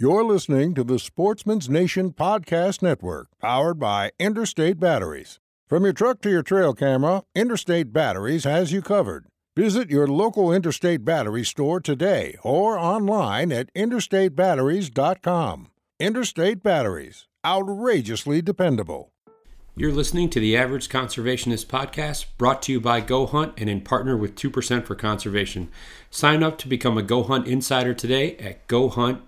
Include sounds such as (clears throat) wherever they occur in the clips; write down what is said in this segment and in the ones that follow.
You're listening to the Sportsman's Nation Podcast Network, powered by Interstate Batteries. From your truck to your trail camera, Interstate Batteries has you covered. Visit your local Interstate Battery store today or online at interstatebatteries.com. Interstate Batteries, outrageously dependable. You're listening to the Average Conservationist podcast brought to you by Go Hunt and in partner with 2% for Conservation. Sign up to become a Go Hunt insider today at gohunt.com.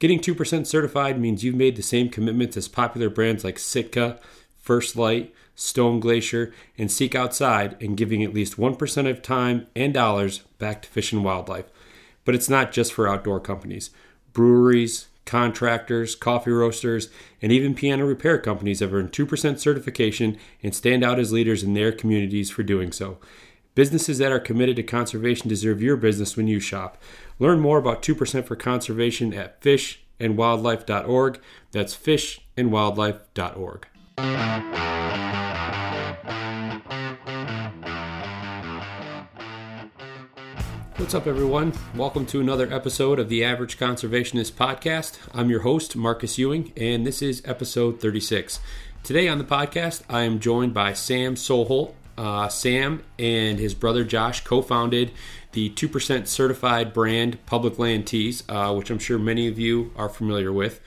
Getting 2% certified means you've made the same commitments as popular brands like Sitka, First Lite, Stone Glacier, and Seek Outside, and giving at least 1% of time and dollars back to fish and wildlife. But it's not just for outdoor companies. Breweries, contractors, coffee roasters, and even piano repair companies have earned 2% certification and stand out as leaders in their communities for doing so. Businesses that are committed to conservation deserve your business when you shop. Learn more about 2% for conservation at fishandwildlife.org. That's fishandwildlife.org. What's up, everyone? Welcome to another episode of the Average Conservationist Podcast. I'm your host, Marcus Ewing, and this is episode 36. Today on the podcast, I am joined by Sam Soholt. Uh, Sam and his brother Josh co founded the 2% certified brand Public Land Tees, uh, which I'm sure many of you are familiar with.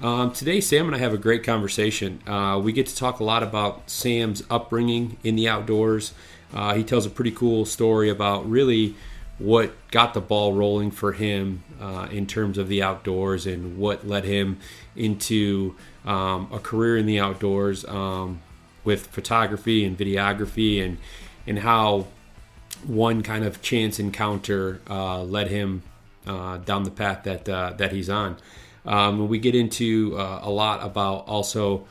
Um, today, Sam and I have a great conversation. Uh, we get to talk a lot about Sam's upbringing in the outdoors. Uh, he tells a pretty cool story about really what got the ball rolling for him uh, in terms of the outdoors and what led him into um, a career in the outdoors um, with photography and videography and and how one kind of chance encounter uh, led him uh, down the path that uh, that he's on. Um, we get into uh, a lot about also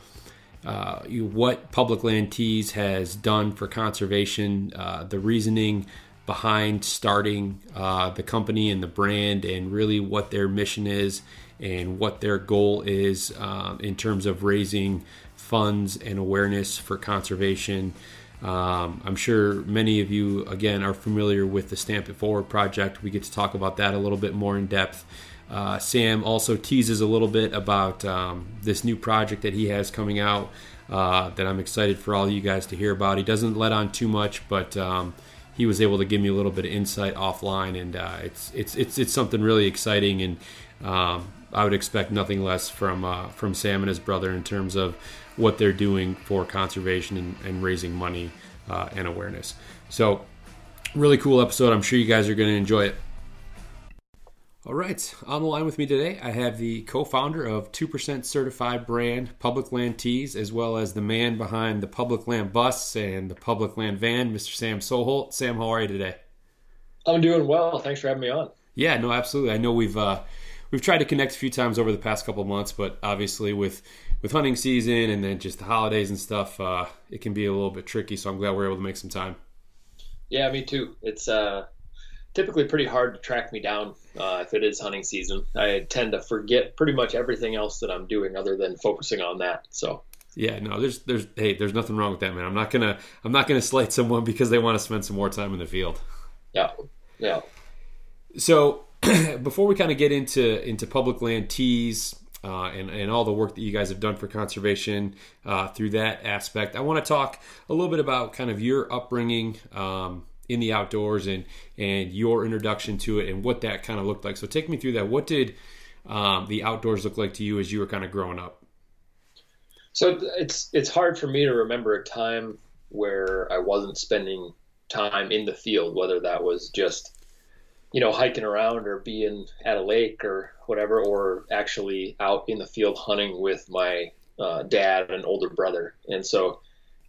uh, what Public Land Tees has done for conservation, the reasoning behind starting the company and the brand, and really what their mission is and what their goal is in terms of raising funds and awareness for conservation. Um, I'm sure many of you, again, are familiar with the Stamp It Forward project. We get to talk about that a little bit more in depth. Uh, Sam also teases a little bit about um, this new project that he has coming out uh, that I'm excited for all you guys to hear about. He doesn't let on too much, but um, he was able to give me a little bit of insight offline, and uh, it's it's it's it's something really exciting, and um, I would expect nothing less from uh, from Sam and his brother in terms of what they're doing for conservation and, and raising money uh, and awareness. So, really cool episode. I'm sure you guys are going to enjoy it. All right, on the line with me today, I have the co founder of 2% certified brand Public Land Tees, as well as the man behind the Public Land Bus and the Public Land Van, Mr. Sam Soholt. Sam, how are you today? I'm doing well. Thanks for having me on. Yeah, no, absolutely. I know we've uh, we've tried to connect a few times over the past couple months, but obviously with with hunting season and then just the holidays and stuff, uh, it can be a little bit tricky. So I'm glad we're able to make some time. Yeah, me too. It's uh, typically pretty hard to track me down uh, if it is hunting season. I tend to forget pretty much everything else that I'm doing other than focusing on that. So. Yeah, no, there's there's hey, there's nothing wrong with that, man. I'm not gonna I'm not gonna slight someone (laughs) because they want to spend some more time in the field. Yeah, yeah. So (clears throat) before we kind of get into into public land tees uh, and, and all the work that you guys have done for conservation uh, through that aspect. I want to talk a little bit about kind of your upbringing um, in the outdoors and and your introduction to it and what that kind of looked like. So take me through that. What did um, the outdoors look like to you as you were kind of growing up? So it's it's hard for me to remember a time where I wasn't spending time in the field, whether that was just you know, hiking around or being at a lake or whatever, or actually out in the field hunting with my uh, dad and older brother. And so,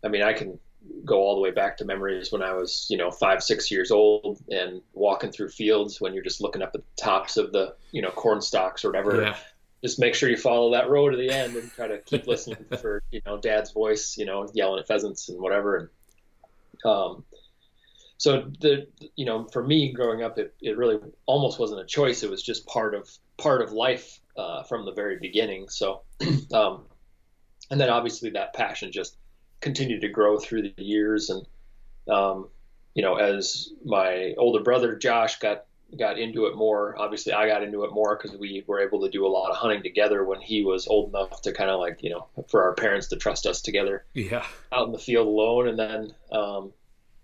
I mean, I can go all the way back to memories when I was, you know, five, six years old and walking through fields when you're just looking up at the tops of the, you know, corn stalks or whatever. Yeah. just make sure you follow that road to the end and try to keep listening (laughs) for you know dad's voice you know yelling at pheasants and whatever and um so the you know for me growing up it, it really almost wasn't a choice it was just part of part of life uh, from the very beginning so (clears throat) um and then obviously that passion just continued to grow through the years and um you know as my older brother Josh got got into it more. Obviously, I got into it more because we were able to do a lot of hunting together when he was old enough to kind of like you know for our parents to trust us together. Yeah. Out in the field alone, and then um,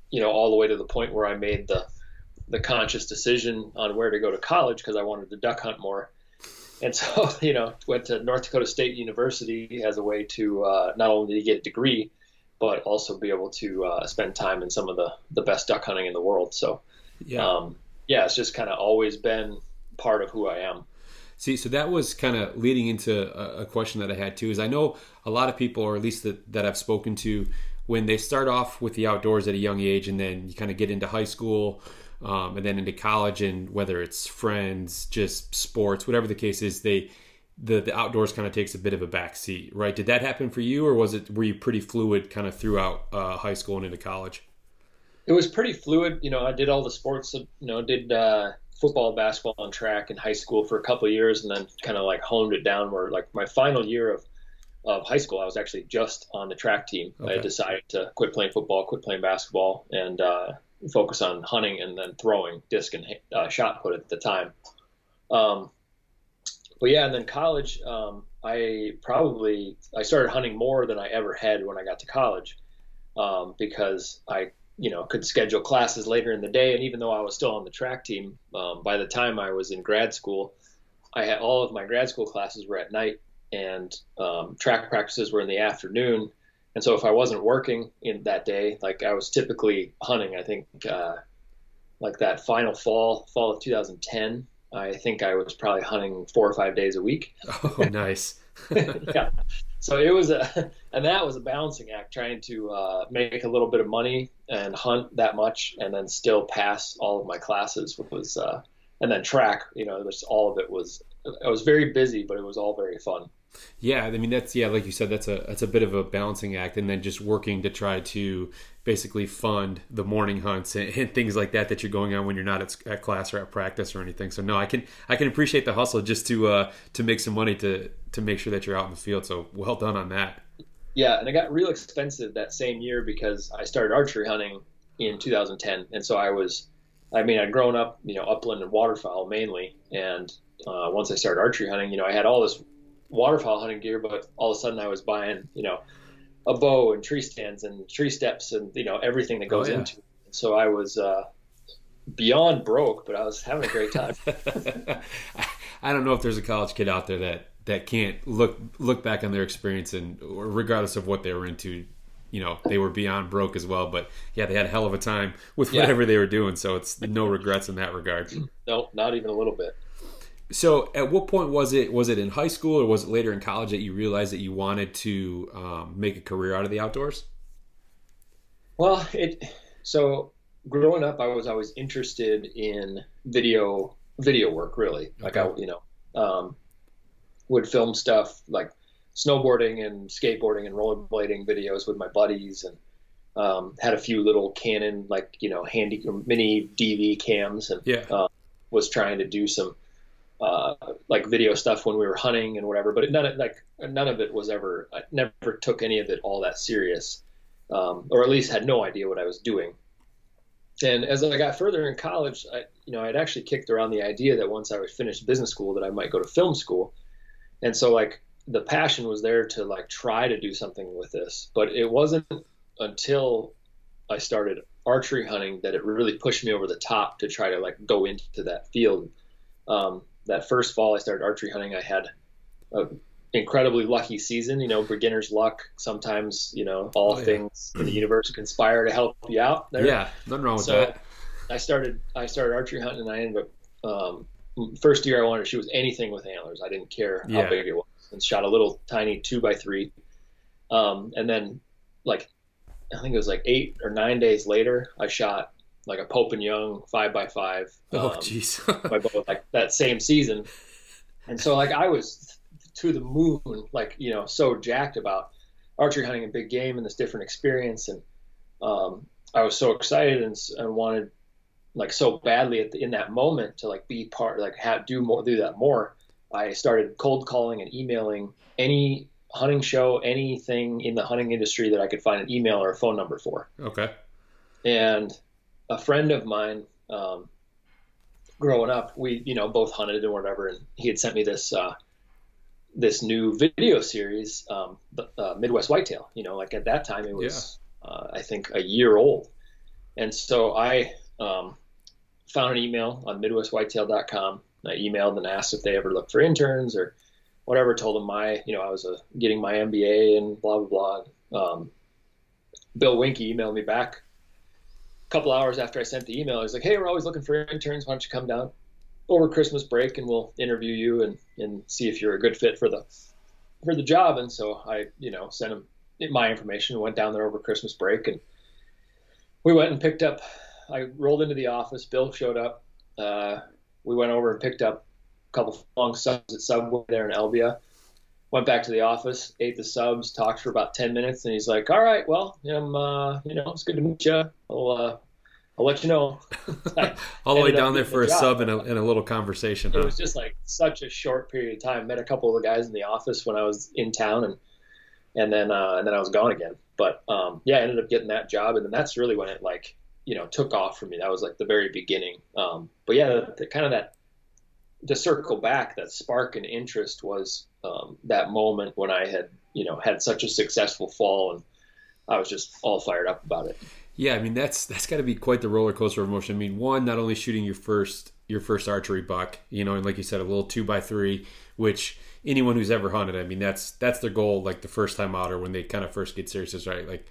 you know all the way to the point where I made the the conscious decision on where to go to college because I wanted to duck hunt more. And so, (laughs) you know, went to North Dakota State University as a way to uh, not only get a degree, but also be able to uh, spend time in some of the, the best duck hunting in the world. So, yeah. Um, yeah, it's just kind of always been part of who I am. See, so that was kind of leading into a, a, question that I had too. Is I know a lot of people, or at least that, that I've spoken to, when they start off with the outdoors at a young age, and then you kind of get into high school, um, and then into college, and whether it's friends, just sports, whatever the case is, they the the outdoors kind of takes a bit of a back seat, right? Did that happen for you, or was it were you pretty fluid kind of throughout uh, high school and into college? it was pretty fluid. You know, I did all the sports. You know, did uh, football, basketball, and track in high school for a couple of years, and then kind of like honed it down. Where like my final year of of high school, I was actually just on the track team. Okay. I decided to quit playing football, quit playing basketball, and uh, focus on hunting and then throwing disc and uh, shot put at the time. Um, but yeah, and then college, um, I probably I started hunting more than I ever had when I got to college um, because I you know could schedule classes later in the day and even though i was still on the track team um, by the time i was in grad school i had all of my grad school classes were at night and um, track practices were in the afternoon. And so if i wasn't working in that day like i was typically hunting i think uh, like that final fall fall of 2010 i think i was probably hunting four or five days a week. Oh nice. (laughs) Yeah. So it was a and that was a balancing act trying to uh, make a little bit of money and hunt that much and then still pass all of my classes which was uh, and then track you know all of it was i was very busy but it was all very fun yeah i mean that's yeah like you said that's a that's a bit of a balancing act and then just working to try to basically fund the morning hunts and, and things like that that you're going on when you're not at, at, class or at practice or anything. So no i can i can appreciate the hustle just to uh to make some money to to make sure that you're out in the field. So well done on that. Yeah, and it got real expensive that same year because I started archery hunting in 2010, and so I was, I mean, I'd grown up, you know, upland and waterfowl mainly, and uh, once I started archery hunting, you know, I had all this waterfowl hunting gear, but all of a sudden I was buying, you know, a bow and tree stands and tree steps and you know everything that goes oh, yeah. into it. So I was uh, beyond broke, but I was having a great time. (laughs) I don't know if there's a college kid out there that that can't look look back on their experience and regardless of what they were into you know they were beyond broke as well but yeah they had a hell of a time with whatever yeah. they were doing so it's no regrets in that regard no not even a little bit so at what point was it was it in high school or was it later in college that you realized that you wanted to um, make a career out of the outdoors? Well it so growing up i was always interested in video video work really. Like i you know um, would film stuff like snowboarding and skateboarding and rollerblading videos with my buddies and um, had a few little Canon like you know handy mini DV cams and yeah. uh, was trying to do some uh, like video stuff when we were hunting and whatever. But none of like none of it was ever. I never took any of it all that serious, um, or at least had no idea what I was doing. And as I got further in college, I, you know, I'd actually kicked around the idea that once I was finished business school, that I might go to film school and so like the passion was there to like try to do something with this but it wasn't until i started archery hunting that it really pushed me over the top to try to like go into that field um, that first fall i started archery hunting i had a incredibly lucky season you know beginner's luck sometimes you know all oh, yeah. things in the universe conspire to help you out there yeah nothing wrong with so that i started i started archery hunting and i ended up um, first year I wanted to shoot was anything with antlers. I didn't care yeah. how big it was, and shot a little tiny two by three. Um, and then, like, I think it was like eight or nine days later, I shot like a Pope and Young five by five. Oh, um, jeez. (laughs) by both like that same season. And so, like, I was to the moon, like you know, so jacked about archery hunting and big game and this different experience, and um, I was so excited and, and wanted like so badly the, in that moment to like be part, like have do more, do that more. I started cold calling and emailing any hunting show, anything in the hunting industry that I could find an email or a phone number for. Okay. And a friend of mine, um, growing up, we you know both hunted and whatever, and he had sent me this uh, this new video series, um, uh, Midwest Whitetail. You know, like at that time it was yeah. uh, I think a year old, and so I um, found an email on MidwestWhitetail.com. I emailed and asked if they ever looked for interns or whatever. Told them my you know I was uh, getting my MBA and blah blah blah. Um, Bill Winke emailed me back couple hours after I sent the email, he's like, "Hey, we're always looking for interns. Why don't you come down over Christmas break and we'll interview you and and see if you're a good fit for the for the job." And so I, you know, sent him my information. Went down there over Christmas break and we went and picked up. I rolled into the office. Bill showed up. Uh, we went over and picked up a couple of long subs at Subway there in Albia went back to the office, ate the subs, talked for about 10 minutes, and he's like, all right, well, I'm, uh, you know, it's good to meet you. I'll, uh, I'll let you know. (laughs) All the way down there for a job. sub and a, and a, little conversation. It huh? was just like such a short period of time. Met a couple of the guys in the office when I was in town, and and then uh, and then I was gone again. But um, yeah, I ended up getting that job, and then that's really when it like you know took off for me. That was like the very beginning. Um, but yeah, the, the, kind of that to circle back, that spark and interest was um, that moment when I had, you know, had such a successful fall, and I was just all fired up about it. Yeah, I mean that's that's got to be quite the roller coaster of emotion. I mean, one, not only shooting your first your first archery buck, you know, and like you said, a little two by three, which anyone who's ever hunted, I mean, that's that's their goal, like the first time out or when they kind of first get serious, is right. Like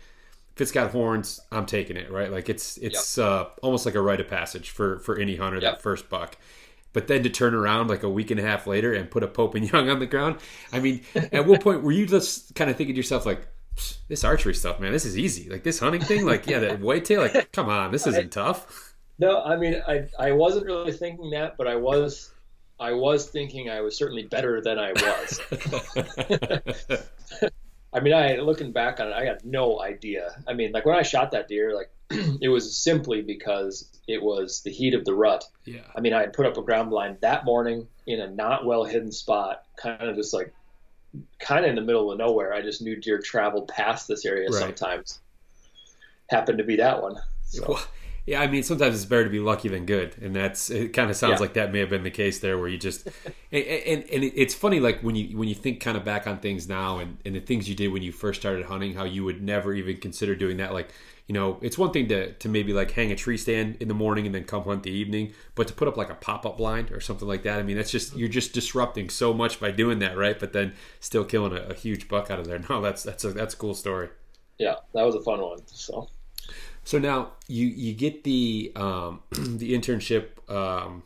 if it's got horns, I'm taking it, right? Like it's it's yep. uh, almost like a rite of passage for for any hunter yep. that first buck. But then to turn around like a week and a half later and put a Pope and (laughs) Young on the ground, I mean, at what point were you just kind of thinking to yourself like, this archery stuff, man, this is easy. Like this hunting thing, like yeah, that whitetail, like come on, this isn't tough. No, I mean, I I wasn't really thinking that, but I was I was thinking I was certainly better than I was. (laughs) (laughs) I mean, I looking back on it, I had no idea. I mean, like when I shot that deer, like (clears throat) it was simply because it was the heat of the rut. Yeah. I mean, I had put up a ground blind that morning in a not well hidden spot, kind of just like, kind of in the middle of nowhere. I just knew deer traveled past this area right. sometimes. Happened to be that one. So. Well, yeah, I mean, sometimes it's better to be lucky than good, and that's it. Kind of sounds yeah. like that may have been the case there, where you just and, and, and it's funny, like when you when you think kind of back on things now, and and the things you did when you first started hunting, how you would never even consider doing that, like you know, it's one thing to, to maybe like hang a tree stand in the morning and then come hunt the evening, but to put up like a pop up blind or something like that, I mean, that's just you're just disrupting so much by doing that, right? But then still killing a, a huge buck out of there. (laughs) No, that's that's a that's a cool story. Yeah, that was a fun one. So, so now you you get the um, (clears throat) the internship. Um,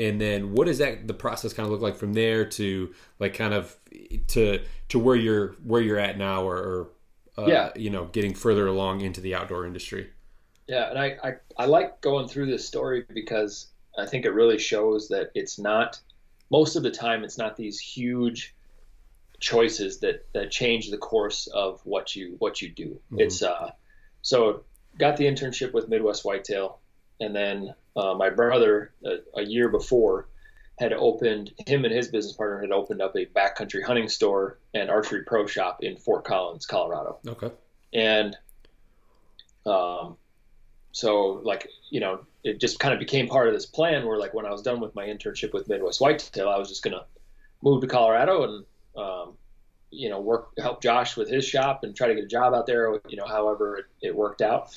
and then what does that the process kind of look like from there to like kind of to to where you're where you're at now or, or uh, yeah. you know, getting further along into the outdoor industry. Yeah, and I, I, I like going through this story because I think it really shows that it's not most of the time it's not these huge choices that that change the course of what you what you do. Mm-hmm. It's uh so got the internship with Midwest Whitetail, and then uh, my brother a, a year before had opened him and his business partner had opened up a backcountry hunting store and archery pro shop in Fort Collins, Colorado. Okay. And um, so like you know, it just kind of became part of this plan where like when I was done with my internship with Midwest Whitetail, I was just gonna move to Colorado and um, you know work help Josh with his shop and try to get a job out there. You know, however it, it worked out.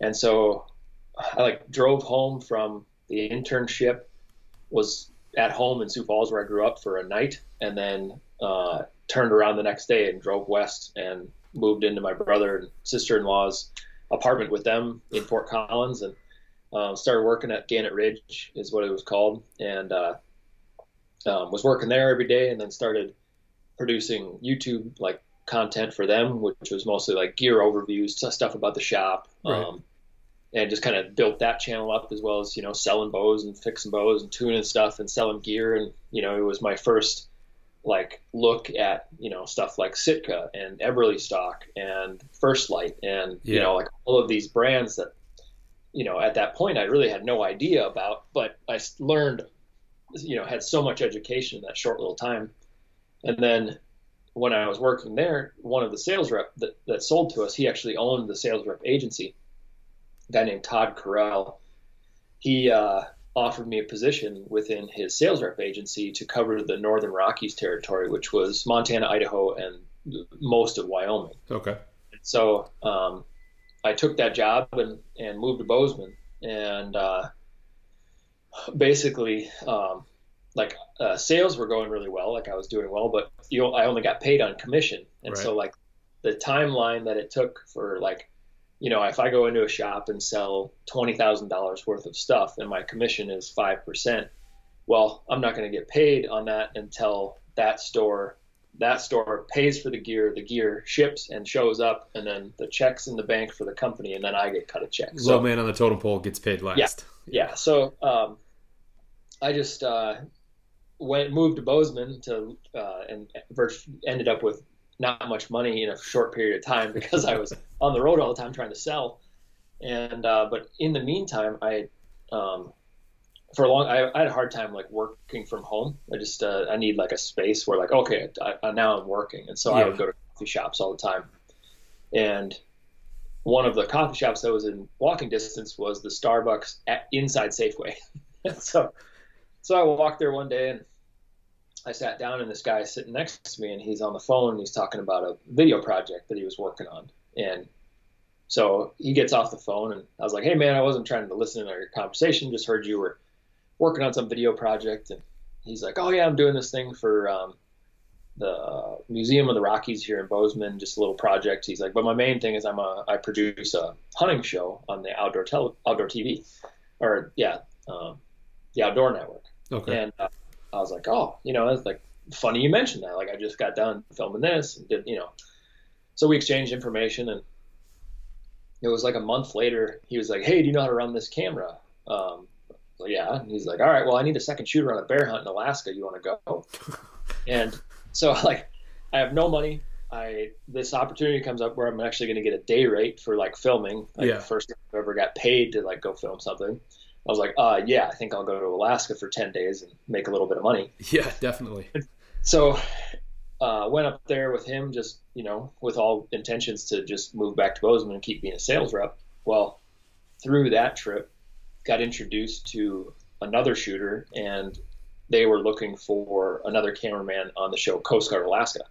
And so I like drove home from the internship was at home in Sioux Falls where I grew up for a night, and then uh, turned around the next day and drove west and moved into my brother and sister-in-law's apartment with them in Fort Collins, and uh, started working at Gannett Ridge is what it was called, and uh, um, was working there every day, and then started producing YouTube like content for them, which was mostly like gear overviews, stuff about the shop. Right. Um, and just kind of built that channel up as well as you know selling bows and fixing bows and tuning stuff and selling gear and you know it was my first like look at you know stuff like Sitka and Eberlestock and First Lite and yeah. you know like all of these brands that you know at that point I really had no idea about, but I learned you know had so much education in that short little time, and then when I was working there, one of the sales rep that, that sold to us, he actually owned the sales rep agency. A guy named Todd Carell. He uh, offered me a position within his sales rep agency to cover the Northern Rockies territory, which was Montana, Idaho, and most of Wyoming. Okay. So um, I took that job and, and moved to Bozeman, and uh, basically, um, like uh, sales were going really well, like I was doing well, but you know, I only got paid on commission, and right. so like the timeline that it took for like you know, if I go into a shop and sell twenty thousand dollars worth of stuff and my commission is five percent, well, I'm not going to get paid on that until that store that store pays for the gear, the gear ships and shows up, and then the checks in the bank for the company, and then I get cut a check. Low so, man on the totem pole gets paid last. Yeah, yeah. So um, I just uh, went moved to Bozeman to uh, and ended up with not much money in a short period of time (laughs) because I was on the road all the time trying to sell. And uh, but in the meantime, I um, for a long I, I, had a hard time like working from home. I just uh, I need like a space where like okay I, I, now I'm working, and so yeah. I would go to coffee shops all the time. And one of the coffee shops that was in walking distance was the Starbucks at, inside Safeway. (laughs) so so I walked there one day and I sat down and this guy sitting next to me and he's on the phone and he's talking about a video project that he was working on. And so he gets off the phone and I was like, Hey man, I wasn't trying to listen to your conversation. Just heard you were working on some video project. And he's like, Oh yeah, I'm doing this thing for, um, the Museum of the Rockies here in Bozeman, just a little project. He's like, but my main thing is I'm a, I produce a hunting show on the outdoor tele, outdoor TV or yeah, um, the outdoor network. Okay. And, uh, I was like, oh, you know, it's like funny you mentioned that. Like I just got done filming this and did, you know, so we exchanged information and it was like a month later. He was like, hey, do you know how to run this camera? Um, so yeah. And he's like, all right, well, I need a second shooter on a bear hunt in Alaska. You want to go? (laughs) and so (laughs) like, I have no money. I this opportunity comes up where I'm actually going to get a day rate for like filming. Like yeah. the first time I've ever got paid to like go film something. I was like, uh, yeah, I think I'll go to Alaska for 10 days and make a little bit of money. Yeah, definitely. So, uh, went up there with him, just, you know, with all intentions to just move back to Bozeman and keep being a sales rep. Well, through that trip, got introduced to another shooter and they were looking for another cameraman on the show Coast Guard Alaska.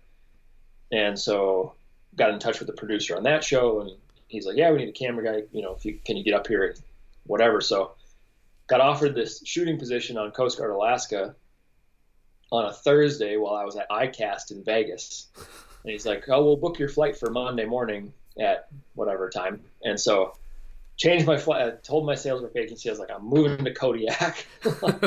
And so got in touch with the producer on that show and he's like, yeah, we need a camera guy. You know, if you, can you get up here and whatever. So got offered this shooting position on Coast Guard Alaska on a Thursday while I was at ICAST in Vegas. And he's like, "Oh, we'll book your flight for Monday morning at whatever time." And so, changed my flight. I told my sales rep agency, I was like, "I'm moving to Kodiak, (laughs) uh,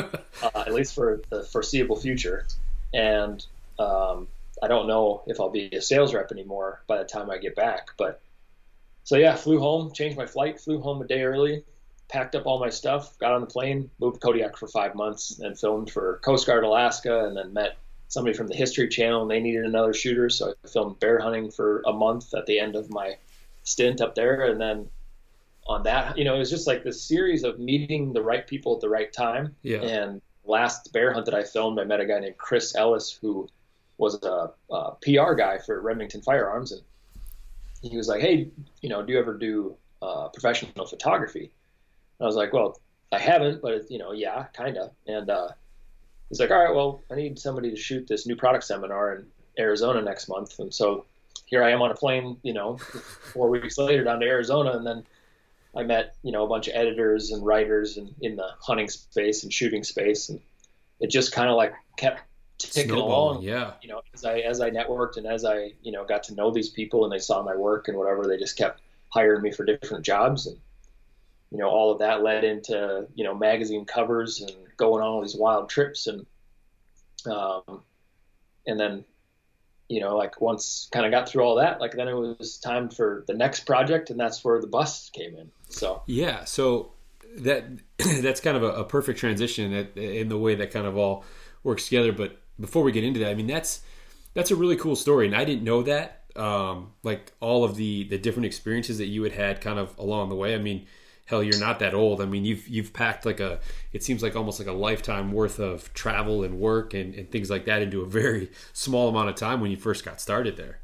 at least for the foreseeable future." And um, I don't know if I'll be a sales rep anymore by the time I get back. But so yeah, flew home, changed my flight, flew home a day early, packed up all my stuff, got on the plane, moved to Kodiak for five months, and filmed for Coast Guard Alaska, and then met somebody from the History Channel, and they needed another shooter, so I filmed bear hunting for a month at the end of my stint up there, and then on that, you know, it was just like this series of meeting the right people at the right time. Yeah. And last bear hunt that I filmed, I met a guy named Chris Ellis who was a, a PR guy for Remington Firearms, and he was like, "Hey, you know, do you ever do uh, professional photography?" I was like, well, I haven't, but you know, yeah, kind of. And uh, he's like, all right, well, I need somebody to shoot this new product seminar in Arizona next month. And so here I am on a plane, you know, four weeks later down to Arizona, and then I met, you know, a bunch of editors and writers and in the hunting space and shooting space, and it just kind of like kept ticking along. Yeah. You know, as I as I networked and as I you know got to know these people and they saw my work and whatever, they just kept hiring me for different jobs and you know, all of that led into, you know, magazine covers and going on all these wild trips. And, um, and then, you know, like once kind of got through all that, like then it was time for the next project. And that's where the bus came in. So, yeah. So that, (clears throat) that's kind of a, a perfect transition in the way that kind of all works together. But before we get into that, I mean that's that's a really cool story, and I didn't know that. Um, like all of the the different experiences that you had had kind of along the way. I mean, hell, you're not that old. I mean, you've you've packed like a it seems like almost like a lifetime worth of travel and work and, and things like that into a very (laughs) small amount of time when you first got started there.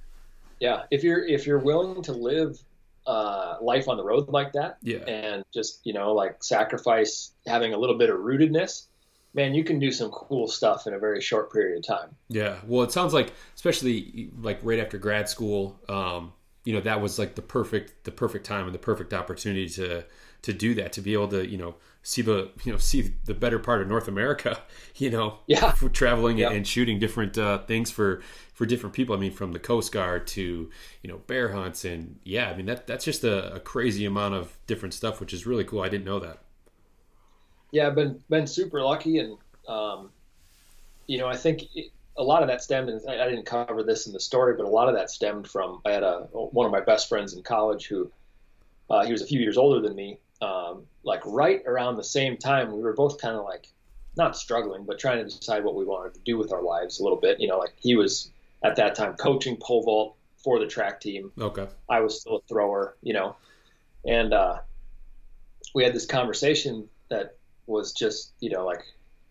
Yeah, if you're if you're willing to live uh, life on the road like that, Yeah. and just you know like sacrifice having a little bit of rootedness, man, you can do some cool stuff in a very short period of time. Yeah. Well, it sounds like, especially like right after grad school, um, you know, that was like the perfect, the perfect time and the perfect opportunity to, to do that, to be able to, you know, see the, you know, see the better part of North America, (laughs) you know, Yeah. for traveling Yeah. and shooting different uh, things for, for different people. I mean, from the Coast Guard to, you know, bear hunts and yeah, I mean, that, that's just a, a crazy amount of different stuff, which is really cool. I didn't know that. Yeah, I've been been super lucky, and um, you know, I think it, a lot of that stemmed, and I, I didn't cover this in the story, but a lot of that stemmed from I had a one of my best friends in college who uh, he was a few years older than me. Um, like right around the same time, we were both kind of like not struggling, but trying to decide what we wanted to do with our lives a little bit. You know, like he was at that time coaching pole vault for the track team. Okay. I was still a thrower, you know, and uh, we had this conversation that was just, you know, like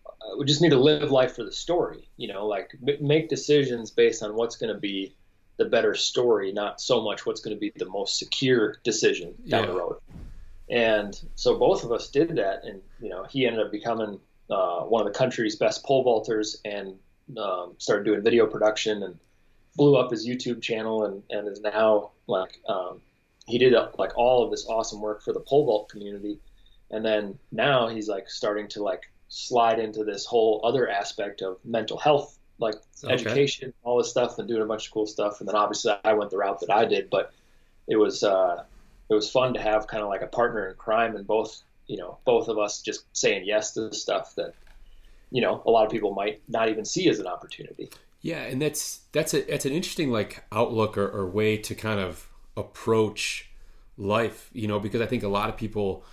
uh, we just need to live life for the story, you know, like m- make decisions based on what's going to be the better story, not so much what's going to be the most secure decision down the road. And so both of us did that, and you know, he ended up becoming uh, one of the country's best pole vaulters and um, started doing video production and blew up his YouTube channel and, and is now like um, he did uh, like all of this awesome work for the pole vault community, and then now he's like starting to like slide into this whole other aspect of mental health, like Okay. education, all this stuff, and doing a bunch of cool stuff. And then obviously I went the route that I did, but it was uh, it was fun to have kind of like a partner in crime, and both you know both of us just saying yes to stuff that you know a lot of people might not even see as an opportunity. Yeah, and that's that's a that's an interesting like outlook or, or way to kind of approach life, you know, because I think a lot of people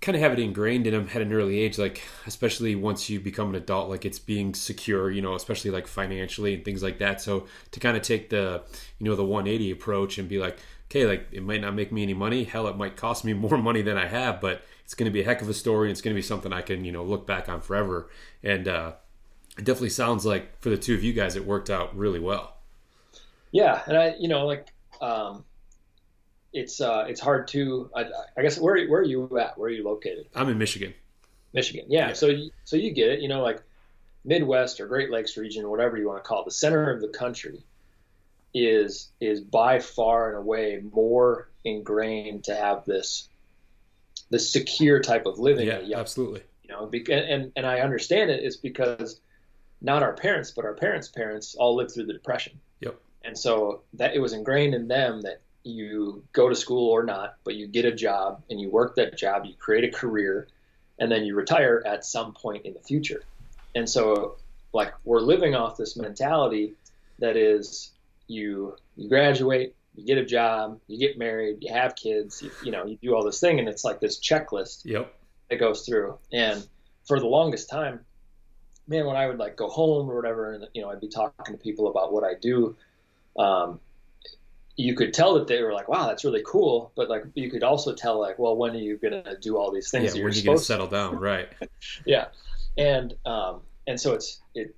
kind of have it ingrained in them at an early age, like especially once you become an adult, like it's being secure, you know, especially like financially and things like that. So to kind of take the you know the 180 approach and be like, okay, like it might not make me any money, hell, it might cost me (laughs) more money than I have, but it's going to be a heck of a story. And it's going to be something I can you know look back on forever. And uh, it definitely sounds like for the two of you guys, it worked out really well. Yeah, and I, you know, like, um, it's uh, it's hard to. I, I guess where where are you at? Where are you located? I'm in Michigan. Michigan. Yeah. Yeah. So you, so you get it. You know, like Midwest or Great Lakes region, whatever you want to call it, the center of the country is is by far and away more ingrained to have this this secure type of living. Yeah, young absolutely. you know and and i understand it is because not our parents but our parents parents all lived through the depression Yep. and so that it was ingrained in them that you go to school or not but you get a job and you work that job you create a career and then you retire at some point in the future and so like we're living off this mentality that is you you graduate you get a job you get married you have kids you, you know you do all this thing and it's like this checklist Yep. that goes through. And for the longest time, man, when I would like go home or whatever, and you know, I'd be talking to people about what I do, um, you could tell that they were like, "Wow, that's really cool," but like you could also tell like, "Well, when are you gonna do all these things Yeah, when you're are you going to supposed to?" settle down? Right. (laughs) Yeah, and um, and so it's it.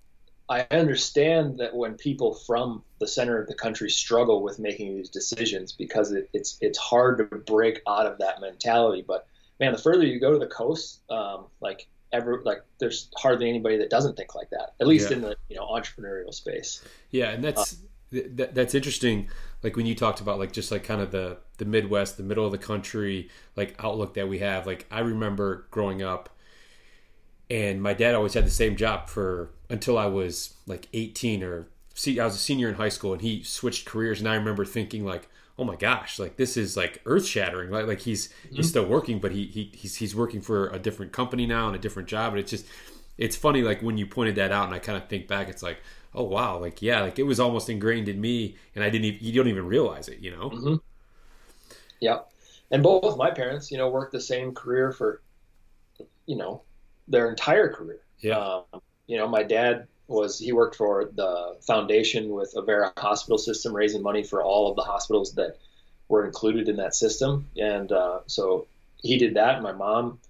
I understand that when people from the center of the country struggle with making these decisions because it, it's it's hard to break out of that mentality. But man, the further you go to the coast, um, like ever, like there's hardly anybody that doesn't think like that. At least Yeah. in the you know entrepreneurial space. Yeah, and that's th- that, that's interesting. Like when you talked about like just like kind of the the Midwest, the middle of the country, like outlook that we have. Like I remember growing up, and my dad always had the same job for until I was like 18 or see I was a senior in high school, and he switched careers, and I remember thinking like. Oh my gosh! Like this is like earth shattering. Like like he's he's still working, but he, he he's he's working for a different company now and a different job. And it's just it's funny like when you pointed that out, and I kind of think back, it's like oh wow like yeah like it was almost ingrained in me and i didn't even you don't even realize it you know Mm-hmm. Yeah, and both my parents, you know, worked the same career for, you know, their entire career. yeah Um, you know, my dad was he worked for the foundation with Avera Hospital System, raising money for all of the hospitals that were included in that system. And uh, so he did that. My mom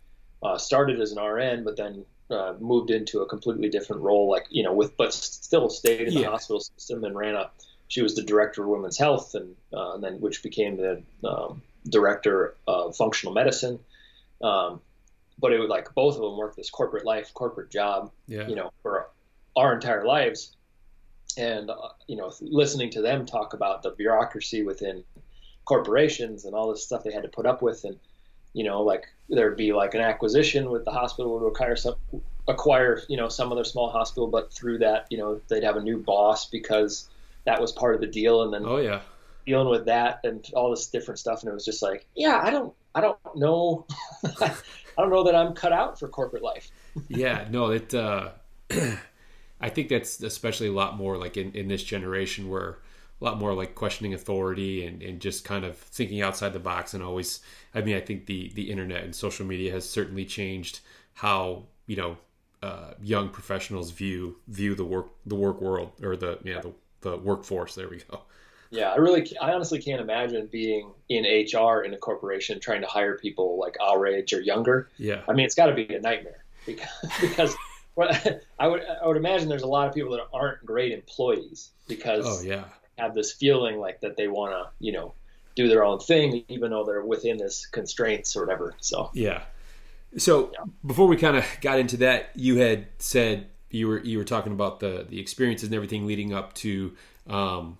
uh, started as an RN, but then uh, moved into a completely different role, like you know, with but still stayed in the yeah. hospital system and ran a. She was the director of women's health, and, uh, and then which became the um, director of functional medicine. Um, but it was like both of them worked this corporate life, corporate job, yeah. you know, for our entire lives. And, uh, you know, listening to them talk about the bureaucracy within corporations and all this stuff they had to put up with. And, you know, like there'd be like an acquisition with the hospital would acquire some, acquire, you know, some other small hospital, but through that, you know, they'd have a new boss because that was part of the deal. And then, oh, yeah dealing with that and all this different stuff and it was just like yeah i don't i don't know. (laughs) I don't know that i'm cut out for corporate life. (laughs) Yeah no it uh (clears throat) i think that's especially a lot more like in, in this generation where a lot more like questioning authority and, and just kind of thinking outside the box and always i mean i think the the internet and social media has certainly changed how you know uh, young professionals view view the work the work world or the yeah the, the workforce. There we go yeah, I really, I honestly can't imagine being in HR in a corporation trying to hire people like our age or younger. Yeah, I mean, it's got to be a nightmare (laughs) because because I would I would imagine there's a lot of people that aren't great employees because oh yeah have this feeling like that they want to you know do their own thing even though they're within this constraints or whatever. So yeah. So yeah. before we kind of got into that, you had said you were you were talking about the the experiences and everything leading up to um,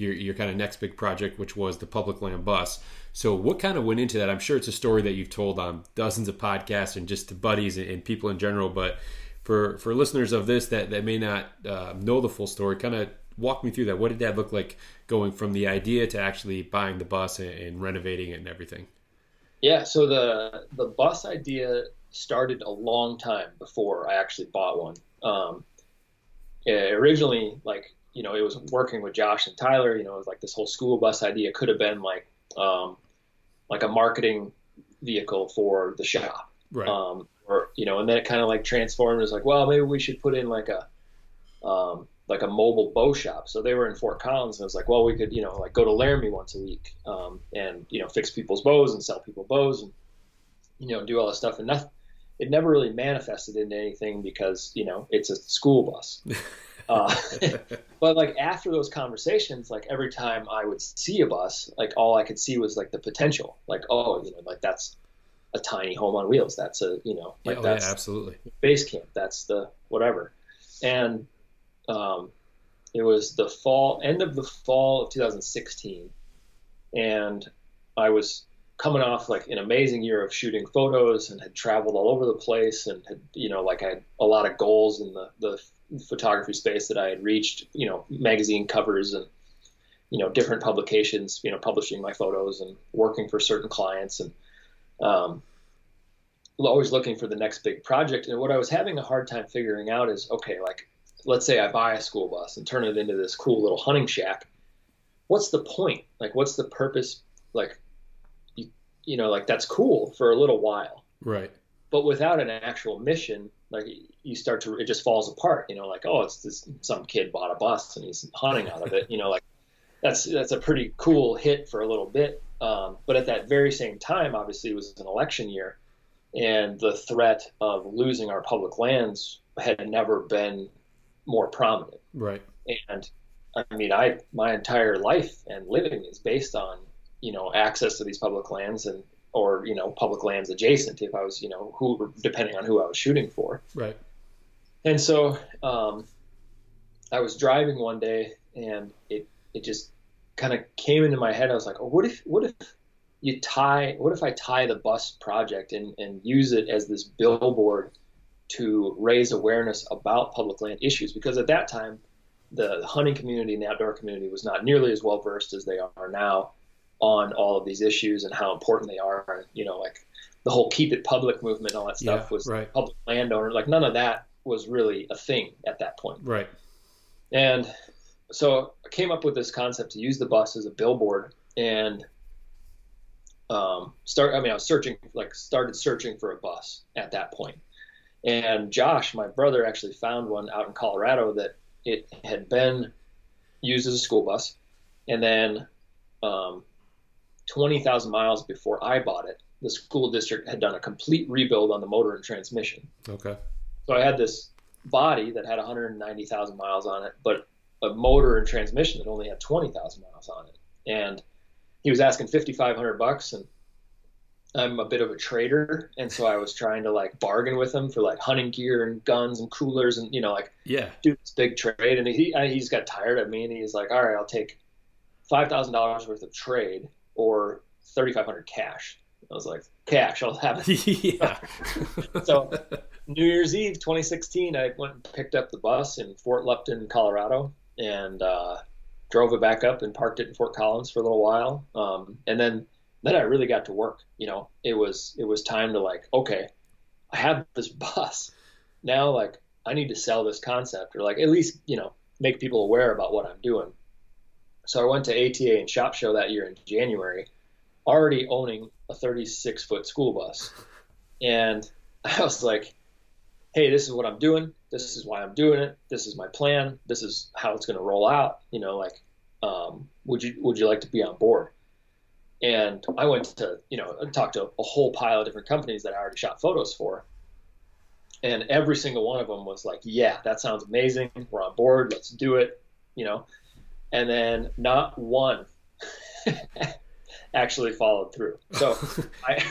your your kind of next big project, which was the public land bus. So, what kind of went into that? I'm sure it's a story that you've told on dozens of podcasts and just to buddies and, people in general. But for for listeners of this that that may not uh, know the full story, kind of walk me through that. What did that look like going from the idea to actually buying the bus and, and renovating it and everything? Yeah, so the the bus idea started a long time before I actually bought one. Um, originally, like you know, it was working with Josh and Tyler. You know, it was like this whole school bus idea could have been like um, like a marketing vehicle for the shop, right? Um, or you know, and then it kind of like transformed. It was like, well, maybe we should put in like a um, like a mobile bow shop. So they were in Fort Collins, and it was like, well, we could you know like go to Laramie once a week um, and you know fix people's bows and sell people bows and you know do all this stuff and nothing. It never really manifested into anything because you know it's a school bus. (laughs) Uh, (laughs) but like after those conversations, like every time I would see a bus, like all I could see was like the potential. Like, oh, you know, like that's a tiny home on wheels. That's a, you know, like yeah, oh, that's yeah, absolutely base camp. That's the whatever. And um, it was the fall, end of the fall of 2016, and I was coming off like an amazing year of shooting photos and had traveled all over the place and had, you know, like I had a lot of goals in the, the photography space that I had reached, you know, magazine covers and, you know, different publications, you know, publishing my photos and working for certain clients and, um, always looking for the next big project. And what I was having a hard time figuring out is, okay, like, let's say I buy a school bus and turn it into this cool little hunting shack. What's the point? Like, what's the purpose? Like, you, you know, like that's cool for a little while. Right. But without an actual mission, like you start to it just falls apart you know like oh it's this some kid bought a bus and he's hunting out of it you know like that's that's a pretty cool hit for a little bit. Um, but at that very same time obviously it was an election year and the threat of losing our public lands had never been more prominent. Right. And i mean i my entire life and living is based on you know access to these public lands and or you know public lands adjacent if I was you know who depending on who I was shooting for. Right. And so um, I was driving one day and it it just kind of came into my head. I was like, oh, what if what if you tie what if I tie the bus project and and use it as this billboard to raise awareness about public land issues because at that time the hunting community and the outdoor community was not nearly as well versed as they are now on all of these issues and how important they are. And, You know, like the whole keep it public movement and all that stuff yeah, was right. public landowner. Like none of that was really a thing at that point. Right. And so I came up with this concept to use the bus as a billboard and um, start. I mean, I was searching, like started searching for a bus at that point. And Josh, my brother, actually found one out in Colorado that it had been used as a school bus, and then um, 20,000 miles before I bought it, the school district had done a complete rebuild on the motor and transmission. Okay. So I had this body that had 190,000 miles on it, but a motor and transmission that only had 20,000 miles on it. And he was asking 5,500 bucks, and I'm a bit of a trader, and so I was trying to like bargain with him for like hunting gear and guns and coolers and you know like yeah, do this big trade. And he he just got tired of me, and he's like, all right, I'll take five thousand dollars worth of trade or 3,500 cash. I was like, cash, I'll have it. (laughs) yeah. (laughs) so New Year's Eve 2016, I went and picked up the bus in Fort Lupton, Colorado, and uh, drove it back up and parked it in Fort Collins for a little while. Um, and then then I really got to work. You know, it was it was time to like, okay, I have this (laughs) bus now. Like, I need to sell this concept, or like at least you know make people aware about what I'm doing. So I went to ATA and SHOT Show that year in January, already owning a 36 foot school bus, and (laughs) I was like, hey, this is what I'm doing. This is why I'm doing it. This is my plan. This is how it's going to roll out. You know, like, um, would you would you like to be on board? And I went to, you know, talked to a whole pile of different companies that I already shot photos for. And every single one of them was like, yeah, that sounds amazing. We're on board. Let's do it. You know, and then not one (laughs) actually followed through. So (laughs) I,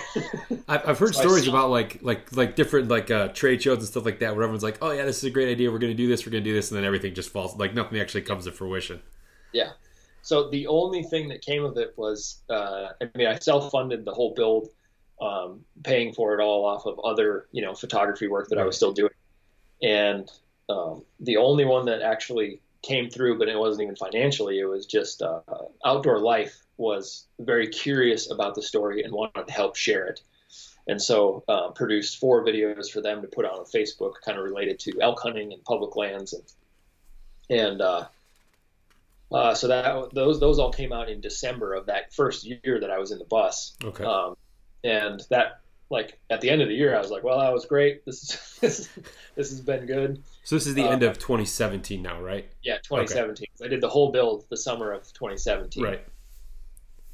I've heard (laughs) so stories about like like like different like uh, trade shows and stuff like that where everyone's like, oh yeah, this is a great idea. We're going to do this. We're going to do this, and then everything just falls. Like nothing actually comes to fruition. Yeah. So the only thing that came of it was, uh, I mean, I self-funded the whole build, um, paying for it all off of other, you know, photography work that right. I was still doing, and um, the only one that actually came through, but it wasn't even financially. It was just uh, Outdoor Life was very curious about the story and wanted to help share it. And so uh, produced four videos for them to put on Facebook, kind of related to elk hunting and public lands, and and uh, uh, so that those those all came out in December of that first year that I was in the bus. Okay. Um, and that like at the end of the year, I was like, well, that was great. This is (laughs) this, this has been good. So this is the uh, end of 2017 now, right? Yeah, 2017. Okay. I did the whole build the summer of 2017. Right.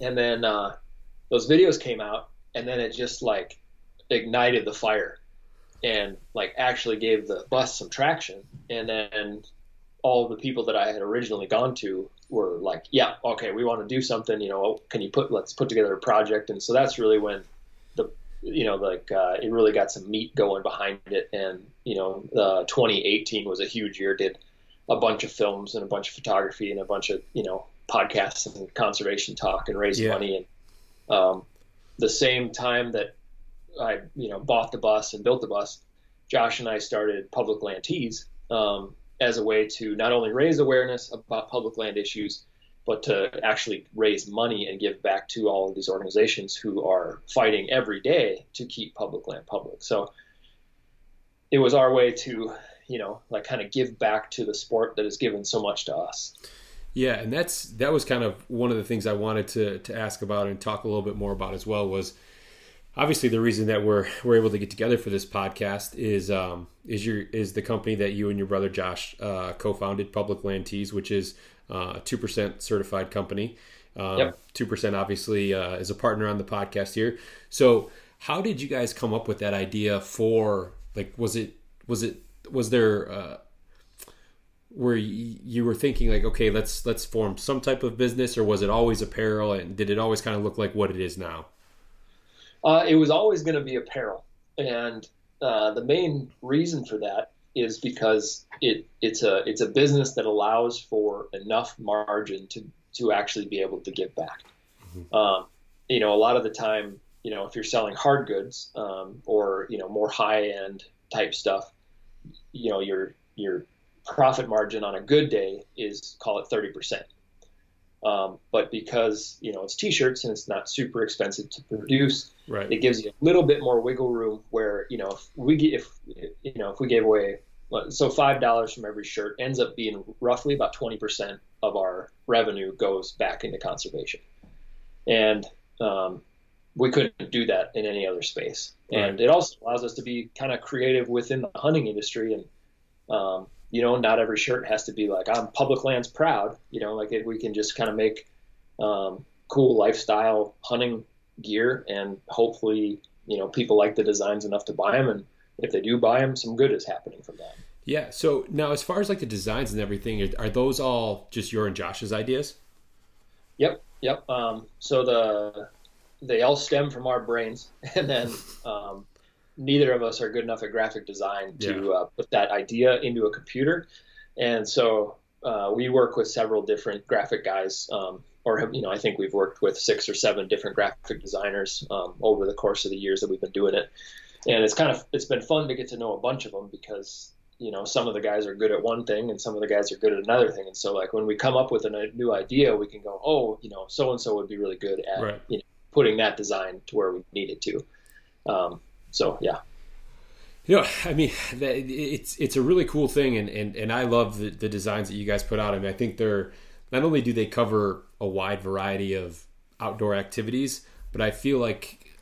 And then uh, those videos came out, and then it just like ignited the fire, and like actually gave the bus some traction. And then all the people that I had originally gone to were like, "Yeah, okay, we want to do something. You know, can you put let's put together a project?" And so that's really when you know, like uh, it really got some meat going behind it. And you know, uh, 2018 was a huge year. Did a bunch of films and a bunch of photography and a bunch of you know podcasts and conservation talk and raised yeah. money. And um, the same time that I you know bought the bus and built the bus, Josh and I started Public Land Tees um, as a way to not only raise awareness about public land issues but to actually raise money and give back to all of these organizations who are fighting every day to keep public land public. So it was our way to, you know, like kind of give back to the sport that has given so much to us. Yeah, and that's that was kind of one of the things I wanted to to ask about and talk a little bit more about as well was obviously the reason that we're we're able to get together for this podcast is um, is your is the company that you and your brother Josh uh, co-founded, Public Land Tees, which is uh, two percent certified company. Um, two percent obviously uh, is a partner on the podcast here. So, how did you guys come up with that idea for like? Was it was it was there uh, where you were thinking like, okay, let's let's form some type of business, or was it always apparel, and did it always kind of look like what it is now? Uh, it was always going to be apparel, and uh, the main reason for that is because it it's a it's a business that allows for enough margin to to actually be able to give back. Mm-hmm. Um, you know, a lot of the time, you know, if you're selling hard goods um, or you know more high end type stuff, you know, your your profit margin on a good day is call it thirty percent. Um, but because you know it's t-shirts and it's not super expensive to produce, right. it gives you a little bit more wiggle room. Where you know if we if you know if we gave away so five dollars from every shirt ends up being roughly about twenty percent of our revenue goes back into conservation, and um, we couldn't do that in any other space. And it also allows us to be kind of creative within the hunting industry. And, um, you know, not every shirt has to be like, I'm public lands proud, you know, like it, we can just kind of make um, cool lifestyle hunting gear and hopefully, you know, people like the designs enough to buy them. And if they do buy them, some good is happening from that. Yeah. So now, as far as like the designs and everything, are those all just your and Josh's ideas? Yep. Yep. Um, so the they all stem from our brains, (laughs) and then um, neither of us are good enough at graphic design to Yeah. uh, put that idea into a computer, and so uh, we work with several different graphic guys. Um, or have- you know, I think we've worked with six or seven different graphic designers um, over the course of the years that we've been doing it, and it's kind of it's been fun to get to know a bunch of them because you know some of the guys are good at one thing and some of the guys are good at another thing and so like when we come up with a new idea we can go oh you know so and so would be really good at Right. you know putting that design to where we need it to um, so yeah You know, I mean, it's it's a really cool thing, and, and, and I love the, the designs that you guys put out. I mean, I think they're not only do they cover a wide variety of outdoor activities, but I feel like,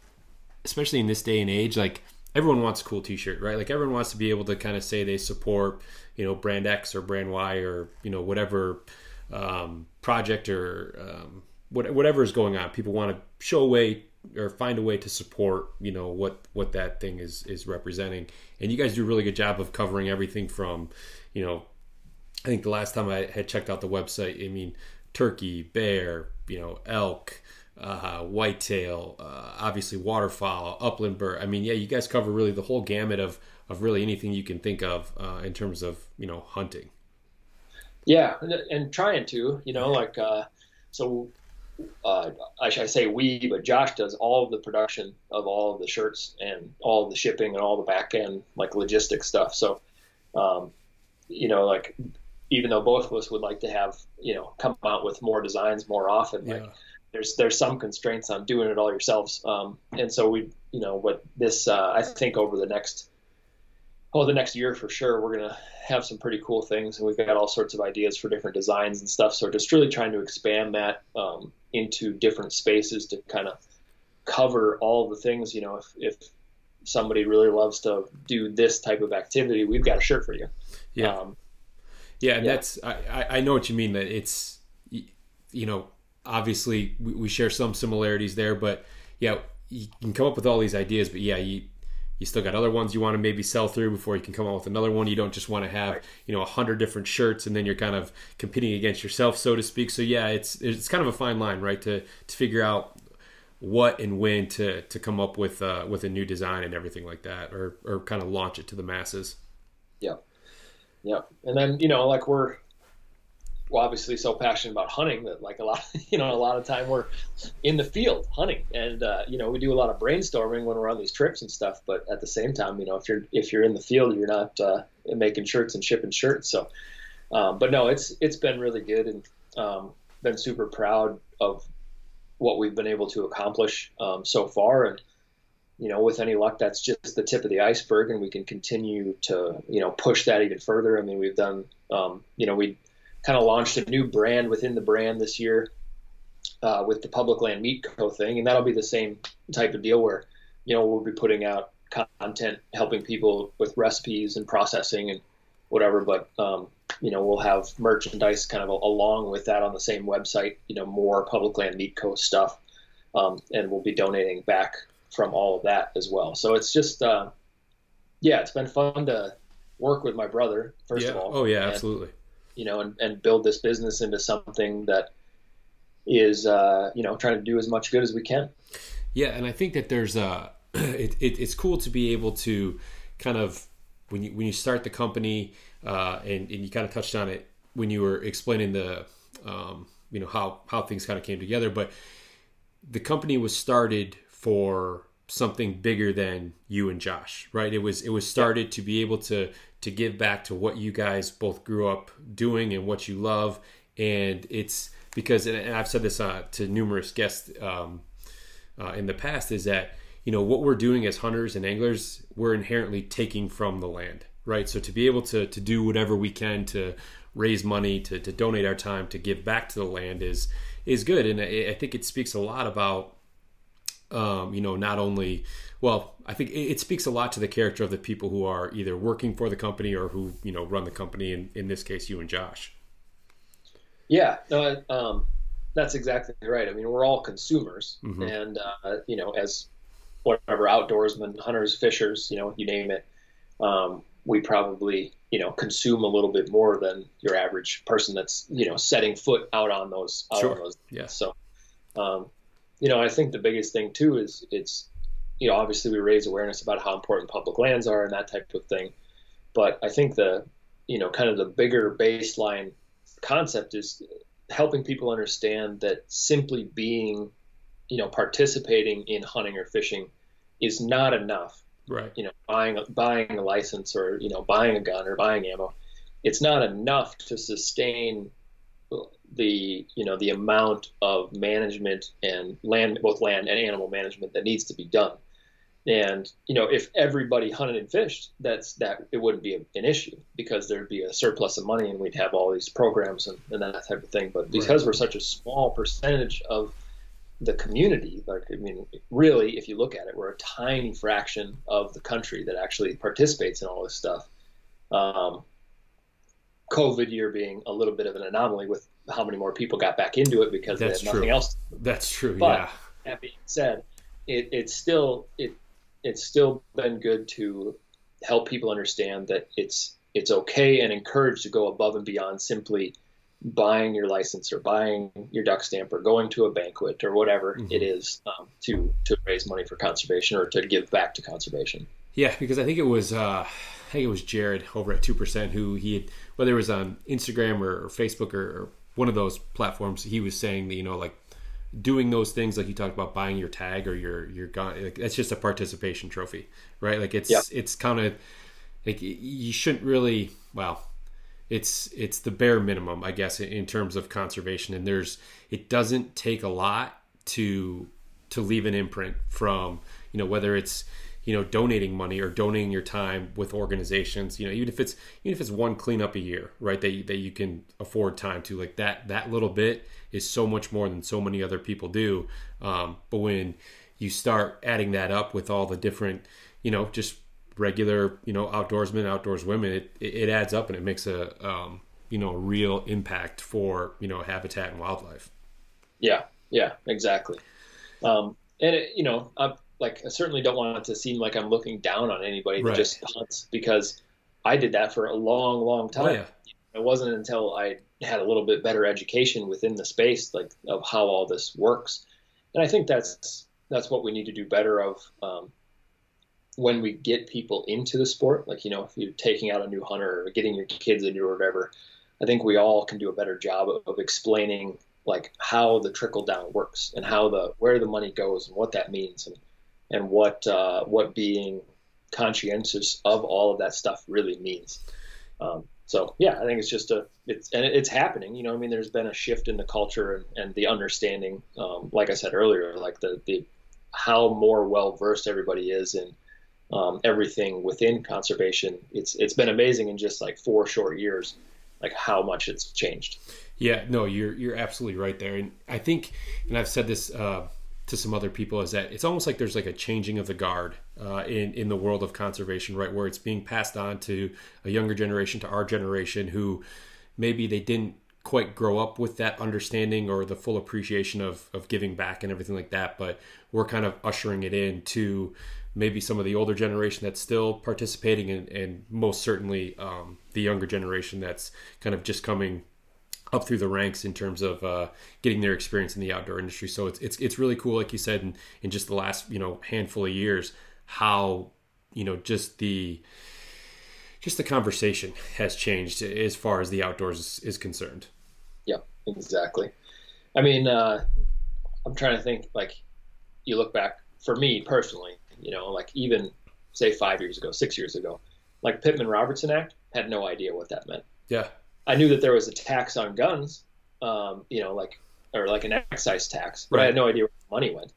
especially in this day and age, like everyone wants a cool T-shirt, right? Like everyone wants to be able to kind of say they support, you know, brand X or brand Y or you know whatever um, project or um, what, whatever is going on. People want to show a way or find a way to support, you know, what what that thing is is representing. And you guys do a really good job of covering everything from, you know, I think the last time I had checked out the website, I mean, turkey, bear, you know, elk, uh, whitetail, uh, obviously waterfowl, upland bird. I mean, yeah, you guys cover really the whole gamut of of really anything you can think of uh, in terms of you know hunting. yeah and, and trying to you know like uh, so uh, I should say we, but Josh does all of the production of all of the shirts and all of the shipping and all the back end like logistic stuff. So, um, you know, like even though both of us would like to have you know come out with more designs more often, like there's there's some constraints on doing it all yourselves. Um, and so we, you know, what this uh, I think over the next oh the next year for sure we're gonna have some pretty cool things and we've got all sorts of ideas for different designs and stuff. So just really trying to expand that um, into different spaces to kind of cover all the things. You know, if if somebody really loves to do this type of activity, we've got a shirt for you. Yeah. Um, Yeah, and Yeah. that's I, I- I know what you mean. That it's you know obviously we, we share some similarities there, but yeah, you can come up with all these ideas, but yeah, you you still got other ones you want to maybe sell through before you can come up with another one. You don't just want to have you know a hundred different shirts and then you're kind of competing against yourself, so to speak. So yeah, it's it's kind of a fine line, right? To to figure out what and when to to come up with uh, with a new design and everything like that, or or kind of launch it to the masses. Yeah. Yeah. And then, you know, like we're obviously so passionate about hunting that like a lot, (laughs) you know, a lot of time we're in the field hunting and, uh, you know, we do a lot of brainstorming when we're on these trips and stuff. But at the same time, you know, if you're, if you're in the field, you're not, uh, making shirts and shipping shirts. So, um, but no, it's, it's been really good and, um, been super proud of what we've been able to accomplish, um, so far. And, you know, with any luck, that's just the tip of the iceberg, and we can continue to, you know, push that even further. I mean, we've done, um, you know, we kind of launched a new brand within the brand this year uh, with the Public Land Meat Co. thing, and that'll be the same type of deal where, you know, we'll be putting out content helping people with recipes and processing and whatever. But um, you know, we'll have merchandise kind of along with that on the same website. You know, more Public Land Meat Co. stuff, um, and we'll be donating back from all of that as well. So it's just, uh, yeah, it's been fun to work with my brother first yeah. of all. Oh yeah, absolutely. You know, and, and build this business into something that is, uh, you know, trying to do as much good as we can. Yeah, and I think that there's uh (clears throat) it, it, it's cool to be able to kind of when you when you start the company uh, and, and you kind of touched on it when you were explaining the um, you know how how things kind of came together, but the company was started for something bigger than you and Josh, right? It was it was started to be able to to give back to what you guys both grew up doing and what you love, and it's because and I've said this uh, to numerous guests um, uh, in the past is that you know what we're doing as hunters and anglers we're inherently taking from the land right? So to be able to to do whatever we can to raise money to, to donate our time to give back to the land is is good. And I, I think it speaks a lot about Um, you know, not only well, I think it, speaks a lot to the character of the people who are either working for the company or who you know run the company. In in this case, you and Josh. Yeah, no, um, that's exactly right. I mean, we're all consumers, mm-hmm. and uh, you know, as whatever outdoorsmen, hunters, fishers, you know, you name it, um, we probably you know consume a little bit more than your average person that's you know setting foot out on those. Out sure. On those. Yeah. So, um, you know, I think the biggest thing too is it's you know obviously we raise awareness about how important public lands are and that type of thing, but I think the you know kind of the bigger baseline concept is helping people understand that simply being you know participating in hunting or fishing is not enough. Right. You know buying buying a license or you know buying a gun or buying ammo it's not enough to sustain the you know the amount of management and land both land and animal management that needs to be done and you know if everybody hunted and fished that's that it wouldn't be a, an issue because there'd be a surplus of money and we'd have all these programs and, and that type of thing but because right. we're such a small percentage of the community, like I mean, really, if you look at it, we're a tiny fraction of the country that actually participates in all this stuff. Um, COVID year being a little bit of an anomaly with how many more people got back into it because That's they had nothing true. else. That's true. But yeah. That being said, it, it's still it it's still been good to help people understand that it's it's okay and encouraged to go above and beyond simply buying your license or buying your duck stamp or going to a banquet or whatever mm-hmm. it is um, to to raise money for conservation or to give back to conservation. Yeah, because I think it was uh, I think it was Jared over at two percent who he had, whether it was on Instagram or, or Facebook or, or, one of those platforms, he was saying that you know like doing those things like you talked about buying your tag or your your gun like, that's just a participation trophy, right? Like it's yep. it's kind of like you shouldn't really well it's it's the bare minimum, I guess, in terms of conservation. And there's it doesn't take a lot to to leave an imprint from you know whether it's you know donating money or donating your time with organizations you know even if it's even if it's one cleanup a year right that you, that you can afford time to like that that little bit is so much more than so many other people do um, but when you start adding that up with all the different you know just regular, you know, outdoorsmen, outdoors women, it, it adds up and it makes a, um, you know, real impact for, you know, habitat and wildlife. Yeah. Yeah, exactly. Um, and it, you know, I like, I certainly don't want it to seem like I'm looking down on anybody right. that just hunts because I did that for a long, long time. Oh, yeah. It wasn't until I had a little bit better education within the space, like of how all this works. And I think that's, that's what we need to do better of, um, when we get people into the sport, like you know, if you're taking out a new hunter or getting your kids into or whatever, I think we all can do a better job of, of explaining like how the trickle down works and how the where the money goes and what that means and and what uh, what being conscientious of all of that stuff really means. Um, so yeah, I think it's just a it's and it's happening. You know, I mean, there's been a shift in the culture and, and the understanding. Um, like I said earlier, like the the how more well versed everybody is in um, everything within conservation. It's it's been amazing in just like four short years, like how much it's changed. Yeah, no, you're you're absolutely right there, and I think, and I've said this uh, to some other people, is that it's almost like there's like a changing of the guard uh, in in the world of conservation, right? Where it's being passed on to a younger generation, to our generation, who maybe they didn't quite grow up with that understanding or the full appreciation of of giving back and everything like that, but we're kind of ushering it in to maybe some of the older generation that's still participating and, and most certainly um, the younger generation that's kind of just coming up through the ranks in terms of uh, getting their experience in the outdoor industry. So it's it's it's really cool, like you said, in, in just the last you know handful of years, how you know just the just the conversation has changed as far as the outdoors is, is concerned. Yeah, exactly. I mean, uh, I'm trying to think. Like, you look back for me personally, you know, like even say five years ago, six years ago, like Pittman Robertson Act, had no idea what that meant. Yeah. I knew that there was a tax on guns, um, you know, like or like an excise tax, but right. I had no idea where the money went.